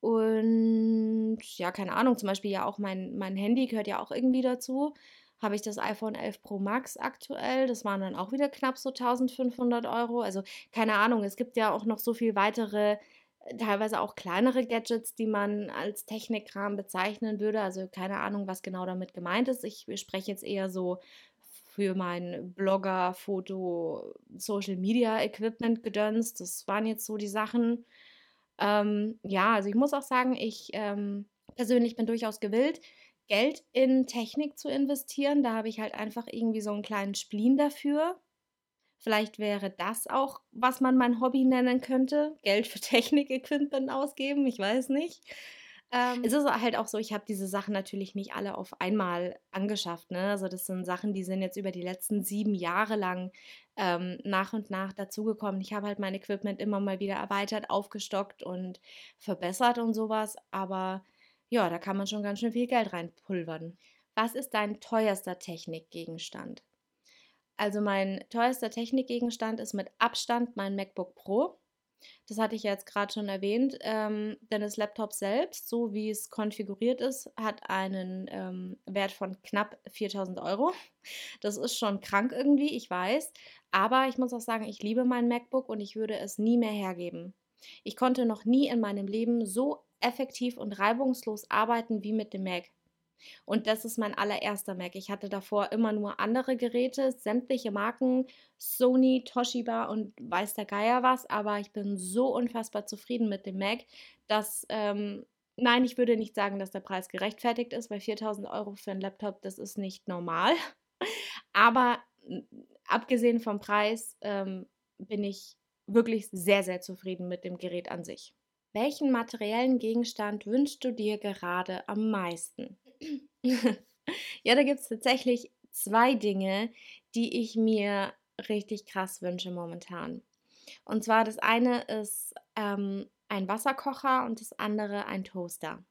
Und ja, keine Ahnung, zum Beispiel ja auch mein, mein Handy gehört ja auch irgendwie dazu. Habe ich das iPhone 11 Pro Max aktuell. Das waren dann auch wieder knapp so 1500 Euro. Also keine Ahnung, es gibt ja auch noch so viel weitere teilweise auch kleinere Gadgets, die man als Technikkram bezeichnen würde. Also keine Ahnung, was genau damit gemeint ist. Ich spreche jetzt eher so für mein Blogger, Foto, Social Media Equipment gedönst. Das waren jetzt so die Sachen. Ähm, ja, also ich muss auch sagen, ich ähm, persönlich bin durchaus gewillt, Geld in Technik zu investieren. Da habe ich halt einfach irgendwie so einen kleinen Spleen dafür. Vielleicht wäre das auch, was man mein Hobby nennen könnte. Geld für Technik-Equipment ausgeben, ich weiß nicht. Ähm, es ist halt auch so, ich habe diese Sachen natürlich nicht alle auf einmal angeschafft. Ne? Also das sind Sachen, die sind jetzt über die letzten sieben Jahre lang ähm, nach und nach dazugekommen. Ich habe halt mein Equipment immer mal wieder erweitert, aufgestockt und verbessert und sowas. Aber ja, da kann man schon ganz schön viel Geld reinpulvern. Was ist dein teuerster Technikgegenstand? Also mein teuerster Technikgegenstand ist mit Abstand mein MacBook Pro. Das hatte ich jetzt gerade schon erwähnt, ähm, denn das Laptop selbst, so wie es konfiguriert ist, hat einen ähm, Wert von knapp 4000 Euro. Das ist schon krank irgendwie, ich weiß. Aber ich muss auch sagen, ich liebe mein MacBook und ich würde es nie mehr hergeben. Ich konnte noch nie in meinem Leben so effektiv und reibungslos arbeiten wie mit dem Mac. Und das ist mein allererster Mac. Ich hatte davor immer nur andere Geräte, sämtliche Marken, Sony, Toshiba und weiß der Geier was, aber ich bin so unfassbar zufrieden mit dem Mac, dass, ähm, nein, ich würde nicht sagen, dass der Preis gerechtfertigt ist, weil 4000 Euro für einen Laptop, das ist nicht normal. aber abgesehen vom Preis ähm, bin ich wirklich sehr, sehr zufrieden mit dem Gerät an sich. Welchen materiellen Gegenstand wünschst du dir gerade am meisten? Ja, da gibt es tatsächlich zwei Dinge, die ich mir richtig krass wünsche momentan. Und zwar das eine ist ähm, ein Wasserkocher und das andere ein Toaster.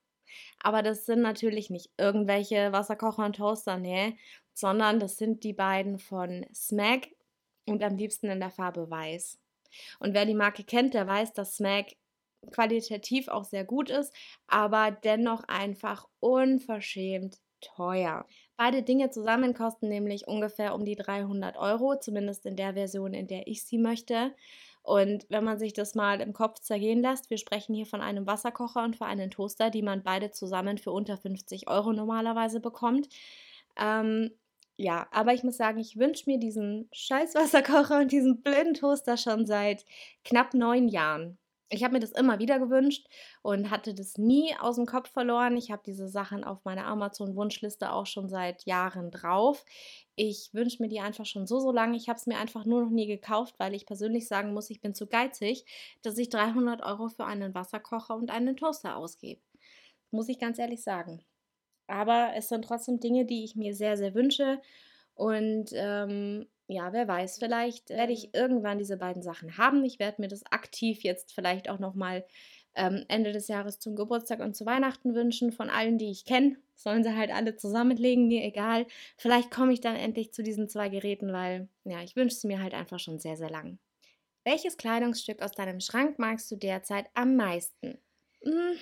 Aber das sind natürlich nicht irgendwelche Wasserkocher und Toaster, nee, sondern das sind die beiden von Smag und am liebsten in der Farbe Weiß. Und wer die Marke kennt, der weiß, dass Smag qualitativ auch sehr gut ist, aber dennoch einfach unverschämt teuer. Beide Dinge zusammen kosten nämlich ungefähr um die 300 Euro, zumindest in der Version, in der ich sie möchte. Und wenn man sich das mal im Kopf zergehen lässt, wir sprechen hier von einem Wasserkocher und für einen Toaster, die man beide zusammen für unter 50 Euro normalerweise bekommt. Ähm, ja, aber ich muss sagen, ich wünsche mir diesen scheiß Wasserkocher und diesen blöden Toaster schon seit knapp neun Jahren ich habe mir das immer wieder gewünscht und hatte das nie aus dem Kopf verloren. Ich habe diese Sachen auf meiner Amazon-Wunschliste auch schon seit Jahren drauf. Ich wünsche mir die einfach schon so, so lange. Ich habe es mir einfach nur noch nie gekauft, weil ich persönlich sagen muss, ich bin zu geizig, dass ich 300 Euro für einen Wasserkocher und einen Toaster ausgebe. Muss ich ganz ehrlich sagen. Aber es sind trotzdem Dinge, die ich mir sehr, sehr wünsche. Und ähm, ja, wer weiß, vielleicht werde ich irgendwann diese beiden Sachen haben. Ich werde mir das aktiv jetzt vielleicht auch nochmal ähm, Ende des Jahres zum Geburtstag und zu Weihnachten wünschen von allen, die ich kenne. Sollen sie halt alle zusammenlegen, mir egal. Vielleicht komme ich dann endlich zu diesen zwei Geräten, weil ja, ich wünsche es mir halt einfach schon sehr, sehr lang. Welches Kleidungsstück aus deinem Schrank magst du derzeit am meisten? Hm,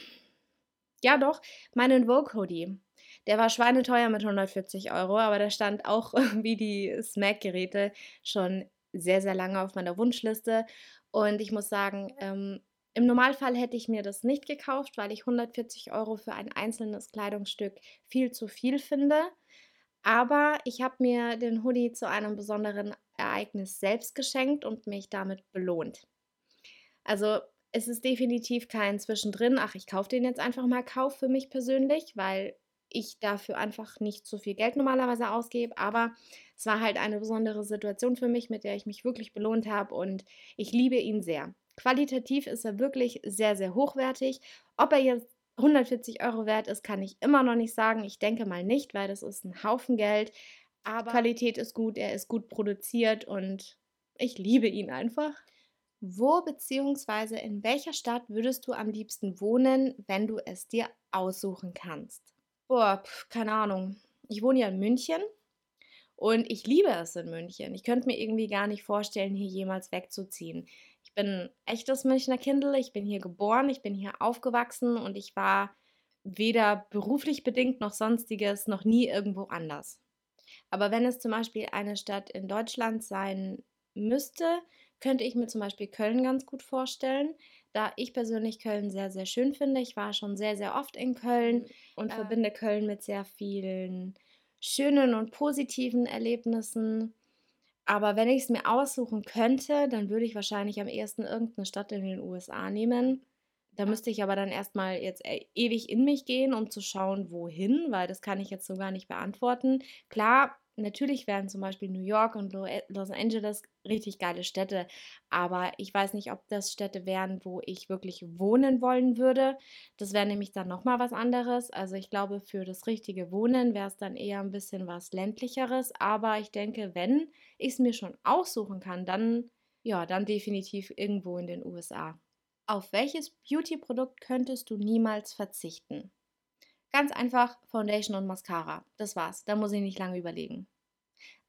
ja, doch, meinen Vogue Hoodie. Der war schweineteuer mit 140 Euro, aber der stand auch wie die Smack-Geräte schon sehr, sehr lange auf meiner Wunschliste. Und ich muss sagen, ähm, im Normalfall hätte ich mir das nicht gekauft, weil ich 140 Euro für ein einzelnes Kleidungsstück viel zu viel finde. Aber ich habe mir den Hoodie zu einem besonderen Ereignis selbst geschenkt und mich damit belohnt. Also es ist definitiv kein Zwischendrin, ach, ich kaufe den jetzt einfach mal Kauf für mich persönlich, weil ich dafür einfach nicht so viel Geld normalerweise ausgebe. Aber es war halt eine besondere Situation für mich, mit der ich mich wirklich belohnt habe und ich liebe ihn sehr. Qualitativ ist er wirklich sehr, sehr hochwertig. Ob er jetzt 140 Euro wert ist, kann ich immer noch nicht sagen. Ich denke mal nicht, weil das ist ein Haufen Geld. Aber Qualität ist gut, er ist gut produziert und ich liebe ihn einfach. Wo bzw. in welcher Stadt würdest du am liebsten wohnen, wenn du es dir aussuchen kannst? Boah, keine Ahnung. Ich wohne ja in München und ich liebe es in München. Ich könnte mir irgendwie gar nicht vorstellen, hier jemals wegzuziehen. Ich bin echtes Münchner Kindle, ich bin hier geboren, ich bin hier aufgewachsen und ich war weder beruflich bedingt noch sonstiges noch nie irgendwo anders. Aber wenn es zum Beispiel eine Stadt in Deutschland sein müsste, könnte ich mir zum Beispiel Köln ganz gut vorstellen, da ich persönlich Köln sehr, sehr schön finde. Ich war schon sehr, sehr oft in Köln und äh. verbinde Köln mit sehr vielen schönen und positiven Erlebnissen. Aber wenn ich es mir aussuchen könnte, dann würde ich wahrscheinlich am ehesten irgendeine Stadt in den USA nehmen. Da müsste ich aber dann erstmal jetzt e ewig in mich gehen, um zu schauen, wohin, weil das kann ich jetzt so gar nicht beantworten. Klar, natürlich wären zum Beispiel New York und Los Angeles richtig geile Städte, aber ich weiß nicht, ob das Städte wären, wo ich wirklich wohnen wollen würde. Das wäre nämlich dann nochmal was anderes. Also ich glaube, für das richtige Wohnen wäre es dann eher ein bisschen was ländlicheres, aber ich denke, wenn ich es mir schon aussuchen kann, dann ja, dann definitiv irgendwo in den USA. Auf welches Beauty-Produkt könntest du niemals verzichten? Ganz einfach Foundation und Mascara. Das war's. Da muss ich nicht lange überlegen.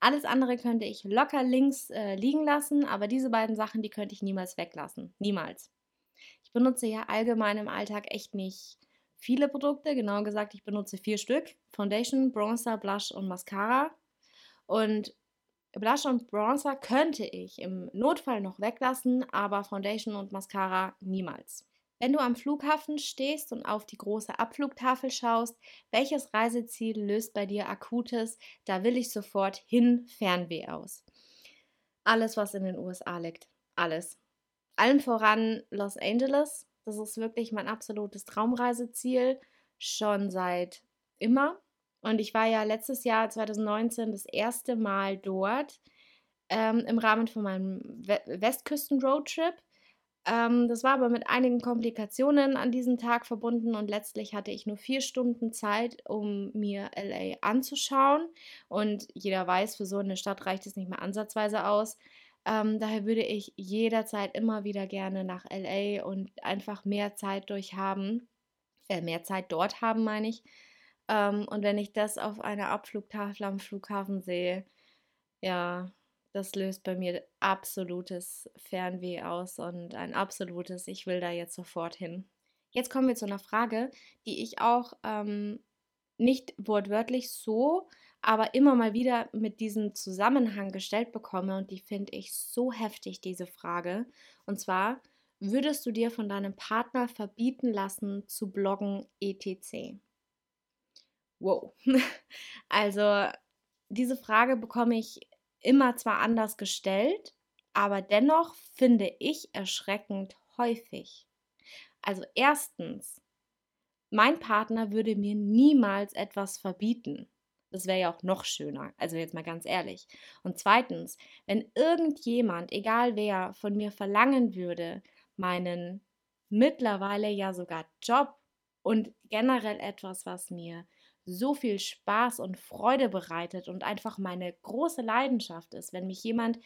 Alles andere könnte ich locker links äh, liegen lassen, aber diese beiden Sachen, die könnte ich niemals weglassen. Niemals. Ich benutze ja allgemein im Alltag echt nicht viele Produkte. Genau gesagt, ich benutze vier Stück. Foundation, Bronzer, Blush und Mascara. Und Blush und Bronzer könnte ich im Notfall noch weglassen, aber Foundation und Mascara niemals. Wenn du am Flughafen stehst und auf die große Abflugtafel schaust, welches Reiseziel löst bei dir akutes, da will ich sofort hin Fernweh aus. Alles, was in den USA liegt. Alles. Allen voran Los Angeles. Das ist wirklich mein absolutes Traumreiseziel. Schon seit immer. Und ich war ja letztes Jahr, 2019, das erste Mal dort ähm, im Rahmen von meinem Westküsten-Roadtrip. Ähm, das war aber mit einigen Komplikationen an diesem Tag verbunden und letztlich hatte ich nur vier Stunden Zeit, um mir LA anzuschauen. Und jeder weiß, für so eine Stadt reicht es nicht mehr ansatzweise aus. Ähm, daher würde ich jederzeit immer wieder gerne nach LA und einfach mehr Zeit durchhaben, äh, mehr Zeit dort haben, meine ich, ähm, und wenn ich das auf einer Abflugtafel am Flughafen sehe, ja, das löst bei mir absolutes Fernweh aus und ein absolutes, ich will da jetzt sofort hin. Jetzt kommen wir zu einer Frage, die ich auch ähm, nicht wortwörtlich so, aber immer mal wieder mit diesem Zusammenhang gestellt bekomme und die finde ich so heftig, diese Frage. Und zwar, würdest du dir von deinem Partner verbieten lassen zu bloggen etc.? Wow. Also diese Frage bekomme ich immer zwar anders gestellt, aber dennoch finde ich erschreckend häufig. Also erstens, mein Partner würde mir niemals etwas verbieten. Das wäre ja auch noch schöner, also jetzt mal ganz ehrlich. Und zweitens, wenn irgendjemand, egal wer, von mir verlangen würde, meinen mittlerweile ja sogar Job und generell etwas, was mir so viel Spaß und Freude bereitet und einfach meine große Leidenschaft ist, wenn mich jemand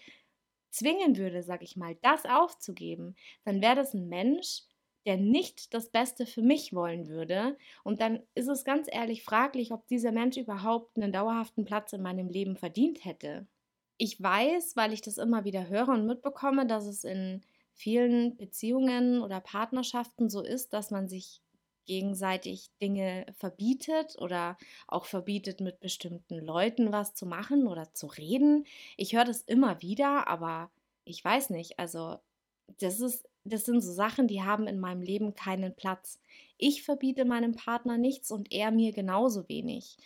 zwingen würde, sag ich mal, das aufzugeben, dann wäre das ein Mensch, der nicht das Beste für mich wollen würde. Und dann ist es ganz ehrlich fraglich, ob dieser Mensch überhaupt einen dauerhaften Platz in meinem Leben verdient hätte. Ich weiß, weil ich das immer wieder höre und mitbekomme, dass es in vielen Beziehungen oder Partnerschaften so ist, dass man sich gegenseitig Dinge verbietet oder auch verbietet, mit bestimmten Leuten was zu machen oder zu reden. Ich höre das immer wieder, aber ich weiß nicht. Also, das ist, das sind so Sachen, die haben in meinem Leben keinen Platz. Ich verbiete meinem Partner nichts und er mir genauso wenig.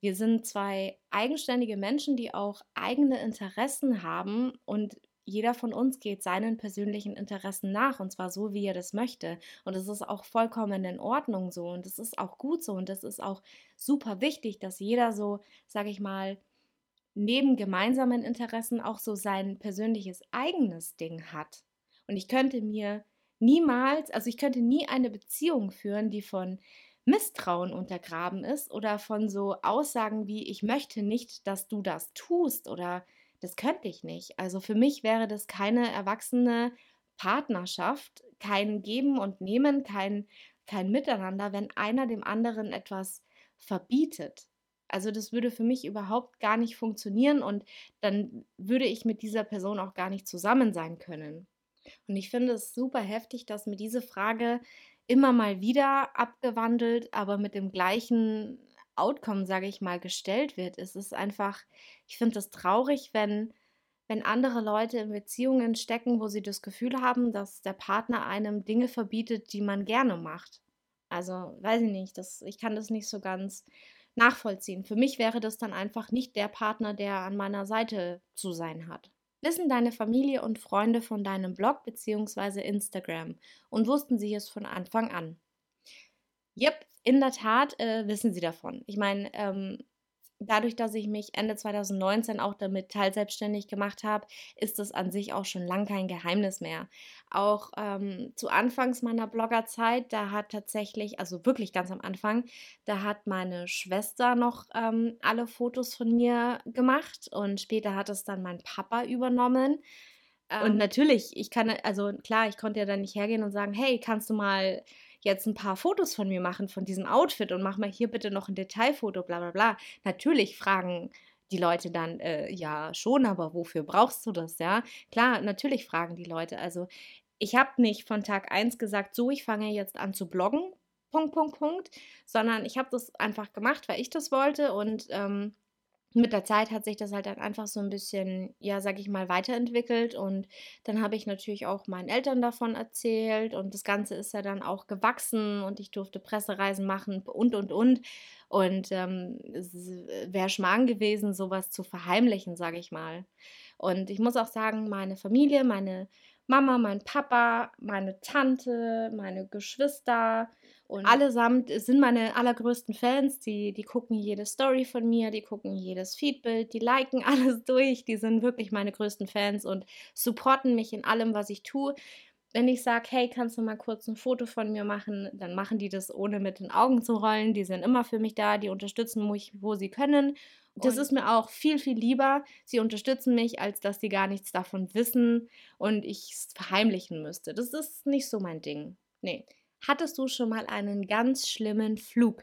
Wir sind zwei eigenständige Menschen, die auch eigene Interessen haben und jeder von uns geht seinen persönlichen Interessen nach und zwar so, wie er das möchte. Und es ist auch vollkommen in Ordnung so und es ist auch gut so und es ist auch super wichtig, dass jeder so, sage ich mal, neben gemeinsamen Interessen auch so sein persönliches eigenes Ding hat. Und ich könnte mir niemals, also ich könnte nie eine Beziehung führen, die von Misstrauen untergraben ist oder von so Aussagen wie ich möchte nicht, dass du das tust oder das könnte ich nicht. Also für mich wäre das keine erwachsene Partnerschaft, kein Geben und Nehmen, kein, kein Miteinander, wenn einer dem anderen etwas verbietet. Also das würde für mich überhaupt gar nicht funktionieren und dann würde ich mit dieser Person auch gar nicht zusammen sein können. Und ich finde es super heftig, dass mir diese Frage immer mal wieder abgewandelt, aber mit dem gleichen Outcome, sage ich mal, gestellt wird. Es ist einfach, ich finde es traurig, wenn wenn andere Leute in Beziehungen stecken, wo sie das Gefühl haben, dass der Partner einem Dinge verbietet, die man gerne macht. Also, weiß ich nicht, das, ich kann das nicht so ganz nachvollziehen. Für mich wäre das dann einfach nicht der Partner, der an meiner Seite zu sein hat. Wissen deine Familie und Freunde von deinem Blog bzw. Instagram und wussten sie es von Anfang an? Yep, in der Tat äh, wissen sie davon. Ich meine, ähm, dadurch, dass ich mich Ende 2019 auch damit teilselbstständig gemacht habe, ist das an sich auch schon lang kein Geheimnis mehr. Auch ähm, zu Anfangs meiner Bloggerzeit, da hat tatsächlich, also wirklich ganz am Anfang, da hat meine Schwester noch ähm, alle Fotos von mir gemacht und später hat es dann mein Papa übernommen. und ähm. natürlich, ich kann, also klar, ich konnte ja dann nicht hergehen und sagen, hey, kannst du mal jetzt ein paar Fotos von mir machen, von diesem Outfit und mach mal hier bitte noch ein Detailfoto, bla bla bla. Natürlich fragen die Leute dann, äh, ja, schon, aber wofür brauchst du das, ja? Klar, natürlich fragen die Leute. Also ich habe nicht von Tag 1 gesagt, so, ich fange jetzt an zu bloggen, Punkt, Punkt, Punkt, sondern ich habe das einfach gemacht, weil ich das wollte und ähm, mit der Zeit hat sich das halt dann einfach so ein bisschen, ja, sag ich mal, weiterentwickelt. Und dann habe ich natürlich auch meinen Eltern davon erzählt. Und das Ganze ist ja dann auch gewachsen und ich durfte Pressereisen machen und, und, und. Und ähm, es wäre Schmarrn gewesen, sowas zu verheimlichen, sage ich mal. Und ich muss auch sagen, meine Familie, meine Mama, mein Papa, meine Tante, meine Geschwister, und allesamt sind meine allergrößten Fans, die, die gucken jede Story von mir, die gucken jedes Feedbild, die liken alles durch, die sind wirklich meine größten Fans und supporten mich in allem, was ich tue. Wenn ich sage, hey, kannst du mal kurz ein Foto von mir machen, dann machen die das ohne mit den Augen zu rollen. Die sind immer für mich da, die unterstützen mich, wo sie können. Das ist mir auch viel, viel lieber. Sie unterstützen mich, als dass sie gar nichts davon wissen und ich es verheimlichen müsste. Das ist nicht so mein Ding. Nee. Hattest du schon mal einen ganz schlimmen Flug?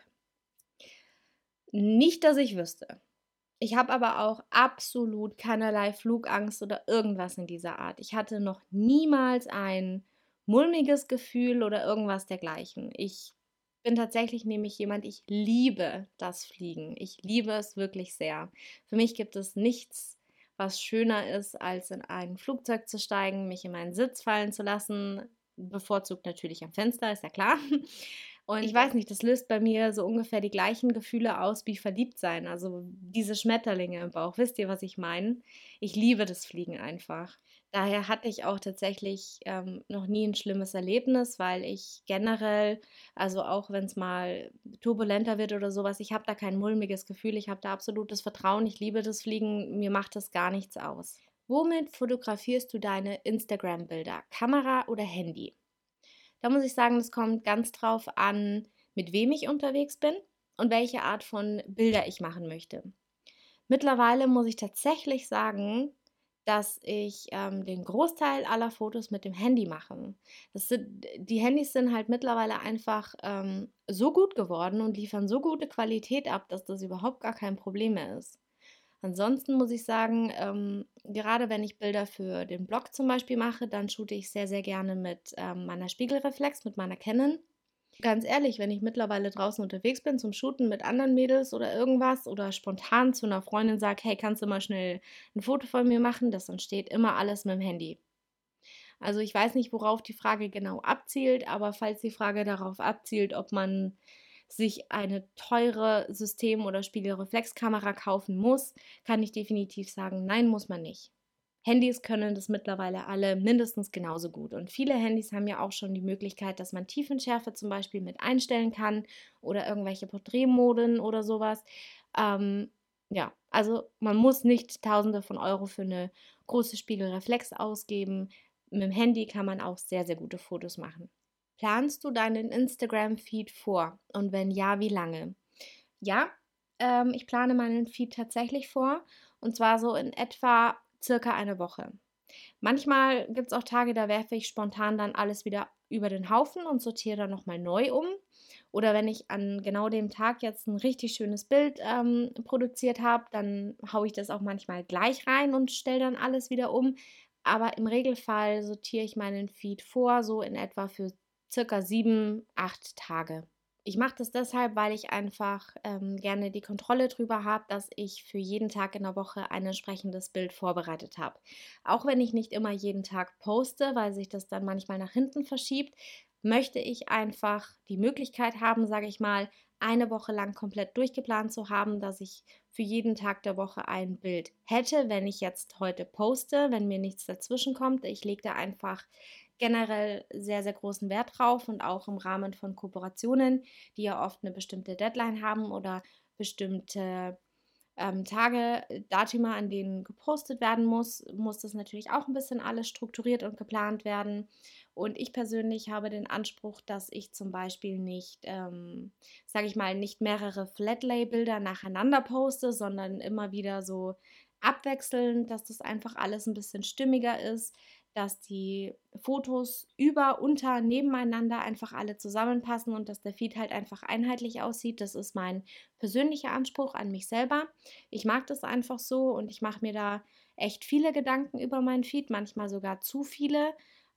Nicht, dass ich wüsste. Ich habe aber auch absolut keinerlei Flugangst oder irgendwas in dieser Art. Ich hatte noch niemals ein mulmiges Gefühl oder irgendwas dergleichen. Ich bin tatsächlich nämlich jemand, ich liebe das Fliegen. Ich liebe es wirklich sehr. Für mich gibt es nichts, was schöner ist, als in ein Flugzeug zu steigen, mich in meinen Sitz fallen zu lassen, bevorzugt natürlich am Fenster, ist ja klar. Und ich weiß nicht, das löst bei mir so ungefähr die gleichen Gefühle aus wie verliebt sein. Also diese Schmetterlinge im Bauch. Wisst ihr, was ich meine? Ich liebe das Fliegen einfach. Daher hatte ich auch tatsächlich ähm, noch nie ein schlimmes Erlebnis, weil ich generell, also auch wenn es mal turbulenter wird oder sowas, ich habe da kein mulmiges Gefühl. Ich habe da absolutes Vertrauen. Ich liebe das Fliegen. Mir macht das gar nichts aus. Womit fotografierst du deine Instagram-Bilder? Kamera oder Handy? Da muss ich sagen, es kommt ganz drauf an, mit wem ich unterwegs bin und welche Art von Bilder ich machen möchte. Mittlerweile muss ich tatsächlich sagen, dass ich ähm, den Großteil aller Fotos mit dem Handy mache. Das sind, die Handys sind halt mittlerweile einfach ähm, so gut geworden und liefern so gute Qualität ab, dass das überhaupt gar kein Problem mehr ist. Ansonsten muss ich sagen, ähm, gerade wenn ich Bilder für den Blog zum Beispiel mache, dann shoote ich sehr, sehr gerne mit ähm, meiner Spiegelreflex, mit meiner Canon. Ganz ehrlich, wenn ich mittlerweile draußen unterwegs bin zum Shooten mit anderen Mädels oder irgendwas oder spontan zu einer Freundin sage, hey, kannst du mal schnell ein Foto von mir machen, das entsteht immer alles mit dem Handy. Also ich weiß nicht, worauf die Frage genau abzielt, aber falls die Frage darauf abzielt, ob man sich eine teure System- oder Spiegelreflexkamera kaufen muss, kann ich definitiv sagen, nein, muss man nicht. Handys können das mittlerweile alle mindestens genauso gut. Und viele Handys haben ja auch schon die Möglichkeit, dass man Tiefenschärfe zum Beispiel mit einstellen kann oder irgendwelche Porträtmoden oder sowas. Ähm, ja, also man muss nicht Tausende von Euro für eine große Spiegelreflex ausgeben. Mit dem Handy kann man auch sehr, sehr gute Fotos machen. Planst du deinen Instagram-Feed vor? Und wenn ja, wie lange? Ja, ähm, ich plane meinen Feed tatsächlich vor. Und zwar so in etwa circa eine Woche. Manchmal gibt es auch Tage, da werfe ich spontan dann alles wieder über den Haufen und sortiere dann nochmal neu um. Oder wenn ich an genau dem Tag jetzt ein richtig schönes Bild ähm, produziert habe, dann haue ich das auch manchmal gleich rein und stelle dann alles wieder um. Aber im Regelfall sortiere ich meinen Feed vor, so in etwa für circa sieben, acht Tage. Ich mache das deshalb, weil ich einfach ähm, gerne die Kontrolle darüber habe, dass ich für jeden Tag in der Woche ein entsprechendes Bild vorbereitet habe. Auch wenn ich nicht immer jeden Tag poste, weil sich das dann manchmal nach hinten verschiebt, möchte ich einfach die Möglichkeit haben, sage ich mal, eine Woche lang komplett durchgeplant zu haben, dass ich für jeden Tag der Woche ein Bild hätte, wenn ich jetzt heute poste, wenn mir nichts dazwischen kommt. Ich lege da einfach generell sehr, sehr großen Wert drauf und auch im Rahmen von Kooperationen, die ja oft eine bestimmte Deadline haben oder bestimmte ähm, Tage, äh, Datuma, an denen gepostet werden muss, muss das natürlich auch ein bisschen alles strukturiert und geplant werden. Und ich persönlich habe den Anspruch, dass ich zum Beispiel nicht, ähm, sage ich mal, nicht mehrere Flatlay-Bilder nacheinander poste, sondern immer wieder so abwechselnd, dass das einfach alles ein bisschen stimmiger ist, dass die Fotos über, unter, nebeneinander einfach alle zusammenpassen und dass der Feed halt einfach einheitlich aussieht. Das ist mein persönlicher Anspruch an mich selber. Ich mag das einfach so und ich mache mir da echt viele Gedanken über meinen Feed, manchmal sogar zu viele.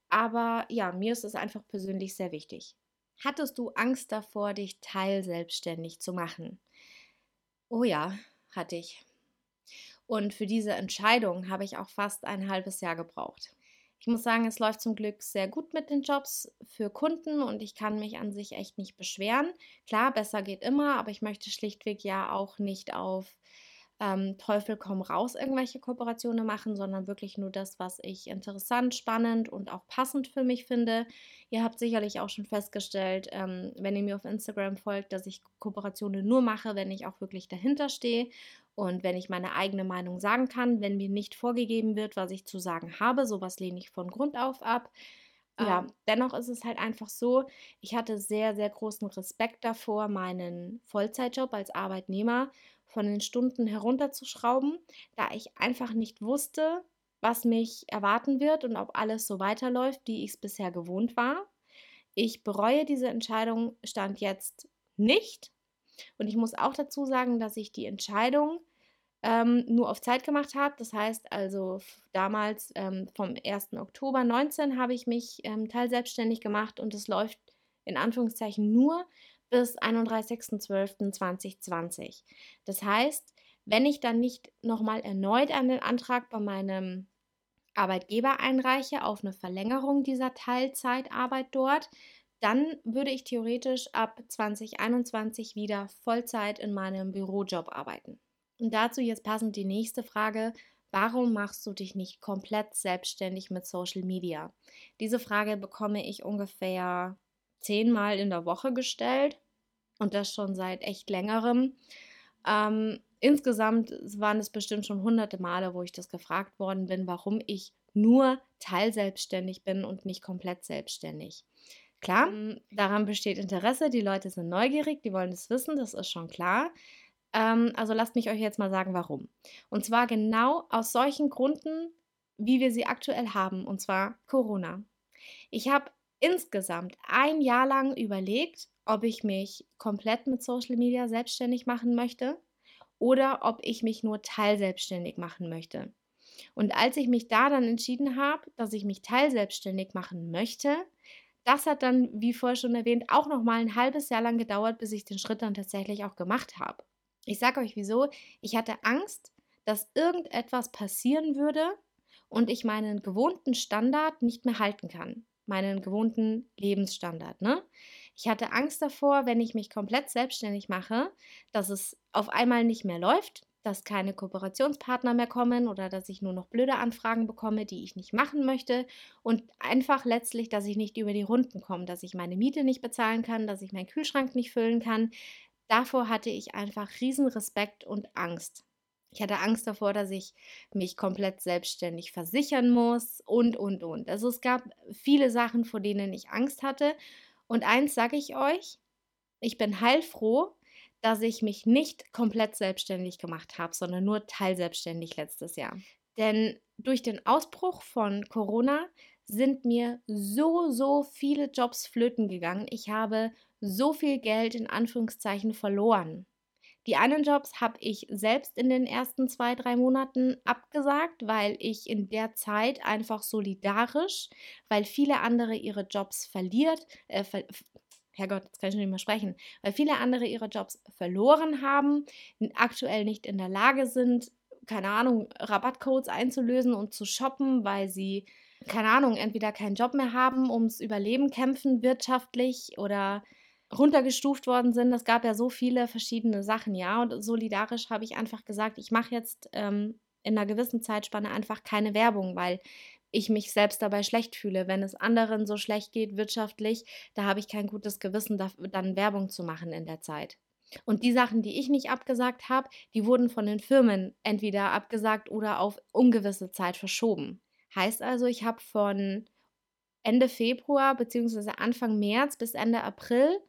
Aber ja, mir ist es einfach persönlich sehr wichtig. Hattest du Angst davor, dich teilselbstständig zu machen? Oh ja, hatte ich. Und für diese Entscheidung habe ich auch fast ein halbes Jahr gebraucht. Ich muss sagen, es läuft zum Glück sehr gut mit den Jobs für Kunden und ich kann mich an sich echt nicht beschweren. Klar, besser geht immer, aber ich möchte schlichtweg ja auch nicht auf ähm, Teufel komm raus irgendwelche Kooperationen machen, sondern wirklich nur das, was ich interessant, spannend und auch passend für mich finde. Ihr habt sicherlich auch schon festgestellt, ähm, wenn ihr mir auf Instagram folgt, dass ich Kooperationen nur mache, wenn ich auch wirklich dahinter stehe und wenn ich meine eigene Meinung sagen kann, wenn mir nicht vorgegeben wird, was ich zu sagen habe. Sowas lehne ich von Grund auf ab. Ja, dennoch ist es halt einfach so, ich hatte sehr, sehr großen Respekt davor, meinen Vollzeitjob als Arbeitnehmer von den Stunden herunterzuschrauben, da ich einfach nicht wusste, was mich erwarten wird und ob alles so weiterläuft, wie ich es bisher gewohnt war. Ich bereue diese Entscheidung stand jetzt nicht. Und ich muss auch dazu sagen, dass ich die Entscheidung ähm, nur auf Zeit gemacht habe. Das heißt also damals ähm, vom 1. Oktober 19 habe ich mich ähm, teilselbstständig gemacht und es läuft in Anführungszeichen nur bis 31.12.2020. Das heißt, wenn ich dann nicht nochmal erneut einen Antrag bei meinem Arbeitgeber einreiche auf eine Verlängerung dieser Teilzeitarbeit dort, dann würde ich theoretisch ab 2021 wieder Vollzeit in meinem Bürojob arbeiten. Und dazu jetzt passend die nächste Frage. Warum machst du dich nicht komplett selbstständig mit Social Media? Diese Frage bekomme ich ungefähr zehnmal in der Woche gestellt und das schon seit echt längerem. Ähm, insgesamt waren es bestimmt schon hunderte Male, wo ich das gefragt worden bin, warum ich nur teilselbstständig bin und nicht komplett selbstständig. Klar, mhm. daran besteht Interesse, die Leute sind neugierig, die wollen es wissen, das ist schon klar. Ähm, also lasst mich euch jetzt mal sagen, warum. Und zwar genau aus solchen Gründen, wie wir sie aktuell haben, und zwar Corona. Ich habe insgesamt ein Jahr lang überlegt, ob ich mich komplett mit Social Media selbstständig machen möchte oder ob ich mich nur teilselbstständig machen möchte. Und als ich mich da dann entschieden habe, dass ich mich teilselbstständig machen möchte, das hat dann, wie vorher schon erwähnt, auch noch mal ein halbes Jahr lang gedauert, bis ich den Schritt dann tatsächlich auch gemacht habe. Ich sage euch wieso. Ich hatte Angst, dass irgendetwas passieren würde und ich meinen gewohnten Standard nicht mehr halten kann meinen gewohnten Lebensstandard. Ne? Ich hatte Angst davor, wenn ich mich komplett selbstständig mache, dass es auf einmal nicht mehr läuft, dass keine Kooperationspartner mehr kommen oder dass ich nur noch blöde Anfragen bekomme, die ich nicht machen möchte und einfach letztlich, dass ich nicht über die Runden komme, dass ich meine Miete nicht bezahlen kann, dass ich meinen Kühlschrank nicht füllen kann. Davor hatte ich einfach riesen Respekt und Angst. Ich hatte Angst davor, dass ich mich komplett selbstständig versichern muss und, und, und. Also es gab viele Sachen, vor denen ich Angst hatte. Und eins sage ich euch, ich bin heilfroh, dass ich mich nicht komplett selbstständig gemacht habe, sondern nur teilselbstständig letztes Jahr. Denn durch den Ausbruch von Corona sind mir so, so viele Jobs flöten gegangen. Ich habe so viel Geld in Anführungszeichen verloren. Die einen Jobs habe ich selbst in den ersten zwei, drei Monaten abgesagt, weil ich in der Zeit einfach solidarisch, weil viele andere ihre Jobs verliert, äh, ver Herrgott, jetzt kann ich nicht mehr sprechen, weil viele andere ihre Jobs verloren haben, aktuell nicht in der Lage sind, keine Ahnung, Rabattcodes einzulösen und zu shoppen, weil sie, keine Ahnung, entweder keinen Job mehr haben, ums Überleben kämpfen wirtschaftlich oder runtergestuft worden sind. Es gab ja so viele verschiedene Sachen, ja. Und solidarisch habe ich einfach gesagt, ich mache jetzt ähm, in einer gewissen Zeitspanne einfach keine Werbung, weil ich mich selbst dabei schlecht fühle. Wenn es anderen so schlecht geht wirtschaftlich, da habe ich kein gutes Gewissen, dann Werbung zu machen in der Zeit. Und die Sachen, die ich nicht abgesagt habe, die wurden von den Firmen entweder abgesagt oder auf ungewisse Zeit verschoben. Heißt also, ich habe von Ende Februar bzw. Anfang März bis Ende April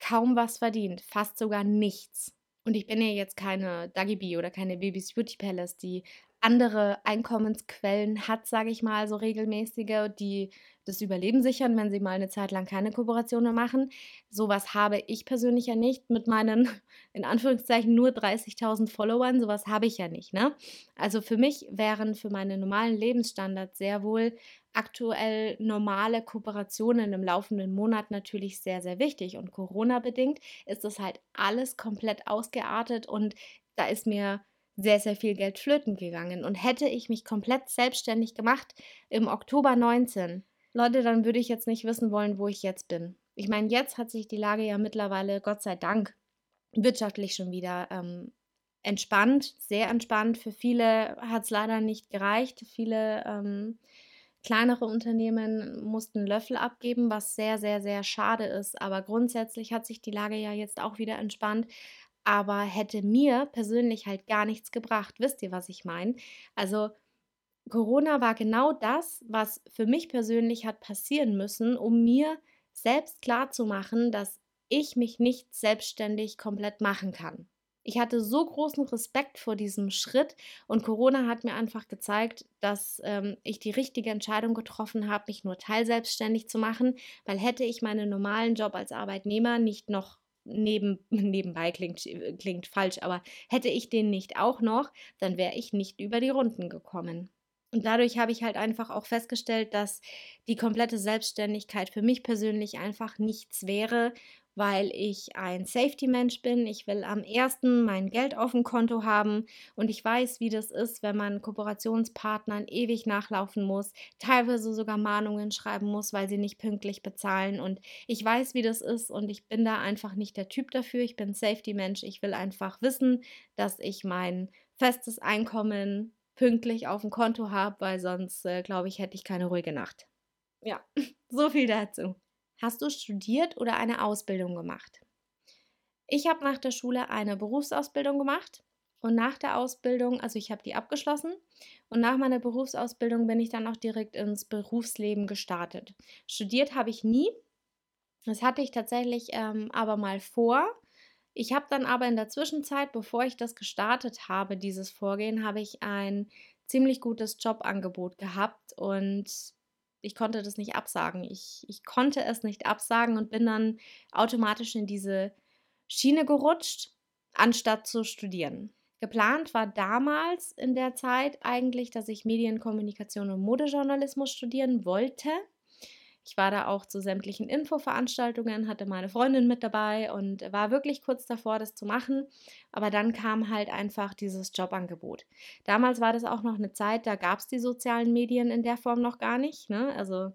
kaum was verdient, fast sogar nichts. Und ich bin ja jetzt keine Dagi Bee oder keine Babys Beauty Palace, die andere Einkommensquellen hat, sage ich mal, so regelmäßige, die das Überleben sichern, wenn sie mal eine Zeit lang keine Kooperationen machen. Sowas habe ich persönlich ja nicht mit meinen, in Anführungszeichen, nur 30.000 Followern. Sowas habe ich ja nicht. Ne? Also für mich wären für meine normalen Lebensstandards sehr wohl aktuell normale Kooperationen im laufenden Monat natürlich sehr, sehr wichtig. Und Corona-bedingt ist das halt alles komplett ausgeartet und da ist mir sehr, sehr viel Geld flöten gegangen. Und hätte ich mich komplett selbstständig gemacht im Oktober 19, Leute, dann würde ich jetzt nicht wissen wollen, wo ich jetzt bin. Ich meine, jetzt hat sich die Lage ja mittlerweile, Gott sei Dank, wirtschaftlich schon wieder ähm, entspannt, sehr entspannt. Für viele hat es leider nicht gereicht. Viele ähm, kleinere Unternehmen mussten Löffel abgeben, was sehr, sehr, sehr schade ist. Aber grundsätzlich hat sich die Lage ja jetzt auch wieder entspannt aber hätte mir persönlich halt gar nichts gebracht. Wisst ihr, was ich meine? Also Corona war genau das, was für mich persönlich hat passieren müssen, um mir selbst klarzumachen, dass ich mich nicht selbstständig komplett machen kann. Ich hatte so großen Respekt vor diesem Schritt und Corona hat mir einfach gezeigt, dass ähm, ich die richtige Entscheidung getroffen habe, mich nur teilselbstständig zu machen, weil hätte ich meinen normalen Job als Arbeitnehmer nicht noch neben, nebenbei klingt, äh, klingt falsch, aber hätte ich den nicht auch noch, dann wäre ich nicht über die Runden gekommen. Und dadurch habe ich halt einfach auch festgestellt, dass die komplette Selbstständigkeit für mich persönlich einfach nichts wäre weil ich ein Safety-Mensch bin. Ich will am ersten mein Geld auf dem Konto haben und ich weiß, wie das ist, wenn man Kooperationspartnern ewig nachlaufen muss, teilweise sogar Mahnungen schreiben muss, weil sie nicht pünktlich bezahlen. Und ich weiß, wie das ist und ich bin da einfach nicht der Typ dafür. Ich bin Safety-Mensch. Ich will einfach wissen, dass ich mein festes Einkommen pünktlich auf dem Konto habe, weil sonst, äh, glaube ich, hätte ich keine ruhige Nacht. Ja, so viel dazu. Hast du studiert oder eine Ausbildung gemacht? Ich habe nach der Schule eine Berufsausbildung gemacht und nach der Ausbildung, also ich habe die abgeschlossen und nach meiner Berufsausbildung bin ich dann auch direkt ins Berufsleben gestartet. Studiert habe ich nie. Das hatte ich tatsächlich ähm, aber mal vor. Ich habe dann aber in der Zwischenzeit, bevor ich das gestartet habe, dieses Vorgehen, habe ich ein ziemlich gutes Jobangebot gehabt und ich konnte das nicht absagen. Ich, ich konnte es nicht absagen und bin dann automatisch in diese Schiene gerutscht, anstatt zu studieren. Geplant war damals in der Zeit eigentlich, dass ich Medienkommunikation und Modejournalismus studieren wollte. Ich war da auch zu sämtlichen Infoveranstaltungen, hatte meine Freundin mit dabei und war wirklich kurz davor, das zu machen. Aber dann kam halt einfach dieses Jobangebot. Damals war das auch noch eine Zeit, da gab es die sozialen Medien in der Form noch gar nicht. Ne? Also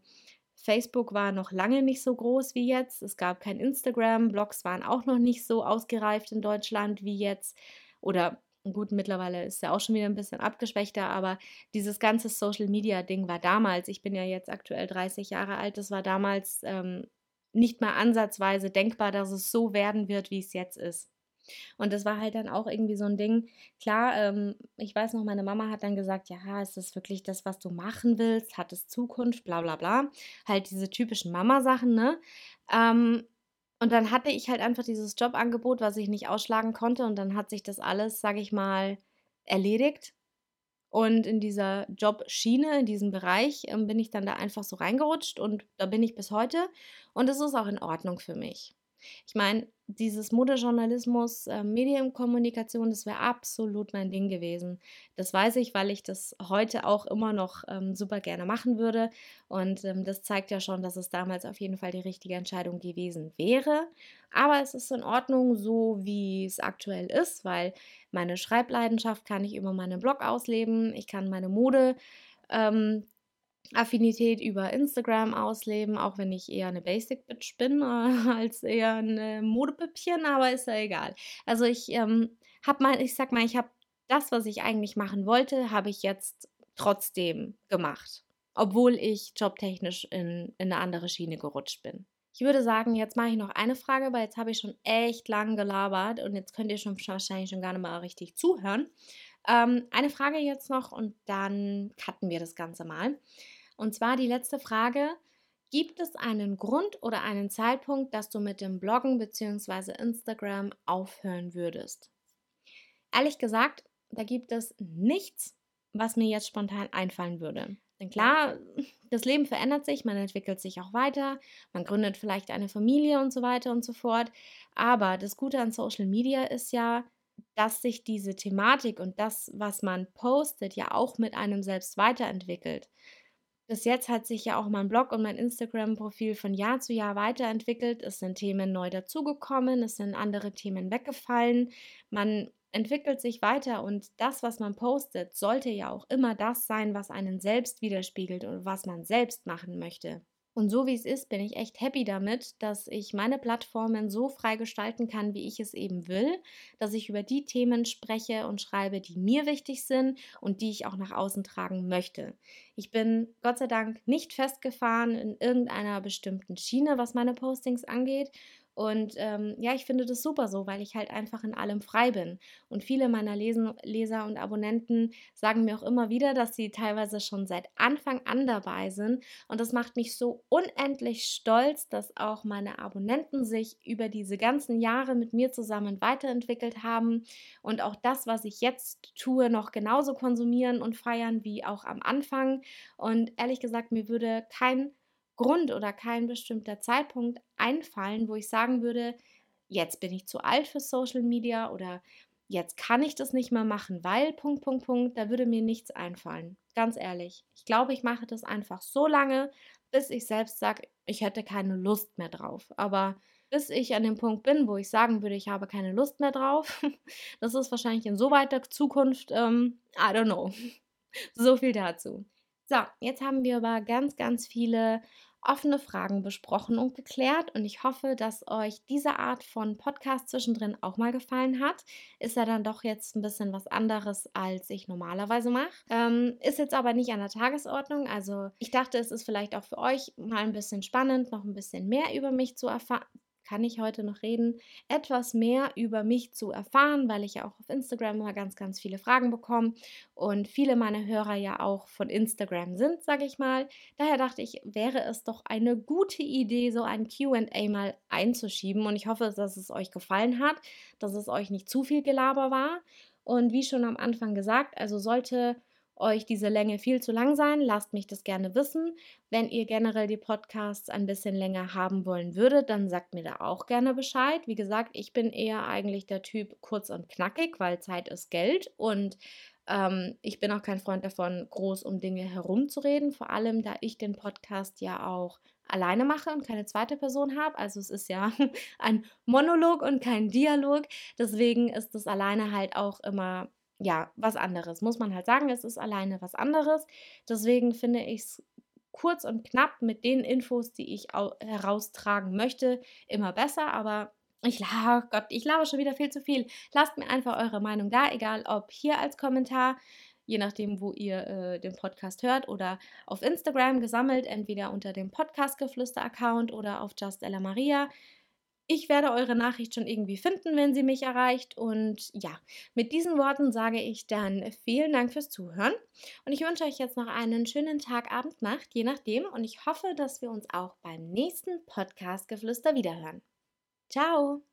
Facebook war noch lange nicht so groß wie jetzt. Es gab kein Instagram, Blogs waren auch noch nicht so ausgereift in Deutschland wie jetzt. Oder Gut, mittlerweile ist er auch schon wieder ein bisschen abgeschwächter, aber dieses ganze Social Media Ding war damals, ich bin ja jetzt aktuell 30 Jahre alt, das war damals ähm, nicht mal ansatzweise denkbar, dass es so werden wird, wie es jetzt ist. Und das war halt dann auch irgendwie so ein Ding. Klar, ähm, ich weiß noch, meine Mama hat dann gesagt, ja, ist das wirklich das, was du machen willst? Hat es Zukunft? Bla bla bla. Halt diese typischen Mama-Sachen, ne? Ähm, und dann hatte ich halt einfach dieses Jobangebot, was ich nicht ausschlagen konnte. Und dann hat sich das alles, sage ich mal, erledigt. Und in dieser Jobschiene, in diesem Bereich, ähm, bin ich dann da einfach so reingerutscht und da bin ich bis heute. Und es ist auch in Ordnung für mich. Ich meine, dieses Modejournalismus, äh, Medienkommunikation, das wäre absolut mein Ding gewesen. Das weiß ich, weil ich das heute auch immer noch ähm, super gerne machen würde. Und ähm, das zeigt ja schon, dass es damals auf jeden Fall die richtige Entscheidung gewesen wäre. Aber es ist in Ordnung, so wie es aktuell ist, weil meine Schreibleidenschaft kann ich über meinen Blog ausleben. Ich kann meine Mode ähm, Affinität über Instagram ausleben, auch wenn ich eher eine Basic Bitch bin äh, als eher ein Modepüppchen, aber ist ja egal. Also ich ähm, habe mal, ich sag mal, ich habe das, was ich eigentlich machen wollte, habe ich jetzt trotzdem gemacht, obwohl ich jobtechnisch in, in eine andere Schiene gerutscht bin. Ich würde sagen, jetzt mache ich noch eine Frage, weil jetzt habe ich schon echt lang gelabert und jetzt könnt ihr schon wahrscheinlich schon gar nicht mal richtig zuhören. Ähm, eine Frage jetzt noch und dann cutten wir das Ganze mal. Und zwar die letzte Frage. Gibt es einen Grund oder einen Zeitpunkt, dass du mit dem Bloggen bzw. Instagram aufhören würdest? Ehrlich gesagt, da gibt es nichts, was mir jetzt spontan einfallen würde. Denn klar, das Leben verändert sich, man entwickelt sich auch weiter, man gründet vielleicht eine Familie und so weiter und so fort. Aber das Gute an Social Media ist ja, dass sich diese Thematik und das, was man postet, ja auch mit einem selbst weiterentwickelt. Bis jetzt hat sich ja auch mein Blog und mein Instagram-Profil von Jahr zu Jahr weiterentwickelt. Es sind Themen neu dazugekommen, es sind andere Themen weggefallen. Man entwickelt sich weiter und das, was man postet, sollte ja auch immer das sein, was einen selbst widerspiegelt und was man selbst machen möchte. Und so wie es ist, bin ich echt happy damit, dass ich meine Plattformen so frei gestalten kann, wie ich es eben will, dass ich über die Themen spreche und schreibe, die mir wichtig sind und die ich auch nach außen tragen möchte. Ich bin Gott sei Dank nicht festgefahren in irgendeiner bestimmten Schiene, was meine Postings angeht und ähm, ja, ich finde das super so, weil ich halt einfach in allem frei bin. Und viele meiner Lesen, Leser und Abonnenten sagen mir auch immer wieder, dass sie teilweise schon seit Anfang an dabei sind. Und das macht mich so unendlich stolz, dass auch meine Abonnenten sich über diese ganzen Jahre mit mir zusammen weiterentwickelt haben und auch das, was ich jetzt tue, noch genauso konsumieren und feiern wie auch am Anfang. Und ehrlich gesagt, mir würde kein Grund oder kein bestimmter Zeitpunkt einfallen, wo ich sagen würde, jetzt bin ich zu alt für Social Media oder jetzt kann ich das nicht mehr machen, weil Punkt, Punkt, Punkt, da würde mir nichts einfallen. Ganz ehrlich. Ich glaube, ich mache das einfach so lange, bis ich selbst sage, ich hätte keine Lust mehr drauf. Aber bis ich an dem Punkt bin, wo ich sagen würde, ich habe keine Lust mehr drauf, das ist wahrscheinlich in so weiter Zukunft, ähm, I don't know. so viel dazu. So, jetzt haben wir aber ganz, ganz viele offene Fragen besprochen und geklärt und ich hoffe, dass euch diese Art von Podcast zwischendrin auch mal gefallen hat. Ist ja dann doch jetzt ein bisschen was anderes, als ich normalerweise mache. Ähm, ist jetzt aber nicht an der Tagesordnung. Also ich dachte, es ist vielleicht auch für euch mal ein bisschen spannend, noch ein bisschen mehr über mich zu erfahren kann ich heute noch reden, etwas mehr über mich zu erfahren, weil ich ja auch auf Instagram immer ganz, ganz viele Fragen bekomme und viele meiner Hörer ja auch von Instagram sind, sage ich mal. Daher dachte ich, wäre es doch eine gute Idee, so ein QA mal einzuschieben und ich hoffe, dass es euch gefallen hat, dass es euch nicht zu viel Gelaber war. Und wie schon am Anfang gesagt, also sollte euch diese Länge viel zu lang sein, lasst mich das gerne wissen. Wenn ihr generell die Podcasts ein bisschen länger haben wollen würdet, dann sagt mir da auch gerne Bescheid. Wie gesagt, ich bin eher eigentlich der Typ kurz und knackig, weil Zeit ist Geld und ähm, ich bin auch kein Freund davon, groß um Dinge herumzureden, vor allem da ich den Podcast ja auch alleine mache und keine zweite Person habe. Also es ist ja ein Monolog und kein Dialog. Deswegen ist das alleine halt auch immer ja, was anderes. Muss man halt sagen, es ist alleine was anderes. Deswegen finde ich es kurz und knapp mit den Infos, die ich heraustragen möchte, immer besser. Aber ich, oh Gott, ich laber schon wieder viel zu viel. Lasst mir einfach eure Meinung da, egal ob hier als Kommentar, je nachdem, wo ihr äh, den Podcast hört, oder auf Instagram gesammelt, entweder unter dem Podcast-Geflüster-Account oder auf Just Ella Maria. Ich werde eure Nachricht schon irgendwie finden, wenn sie mich erreicht. Und ja, mit diesen Worten sage ich dann vielen Dank fürs Zuhören. Und ich wünsche euch jetzt noch einen schönen Tag, Abend, Nacht, je nachdem. Und ich hoffe, dass wir uns auch beim nächsten Podcast Geflüster wiederhören. Ciao!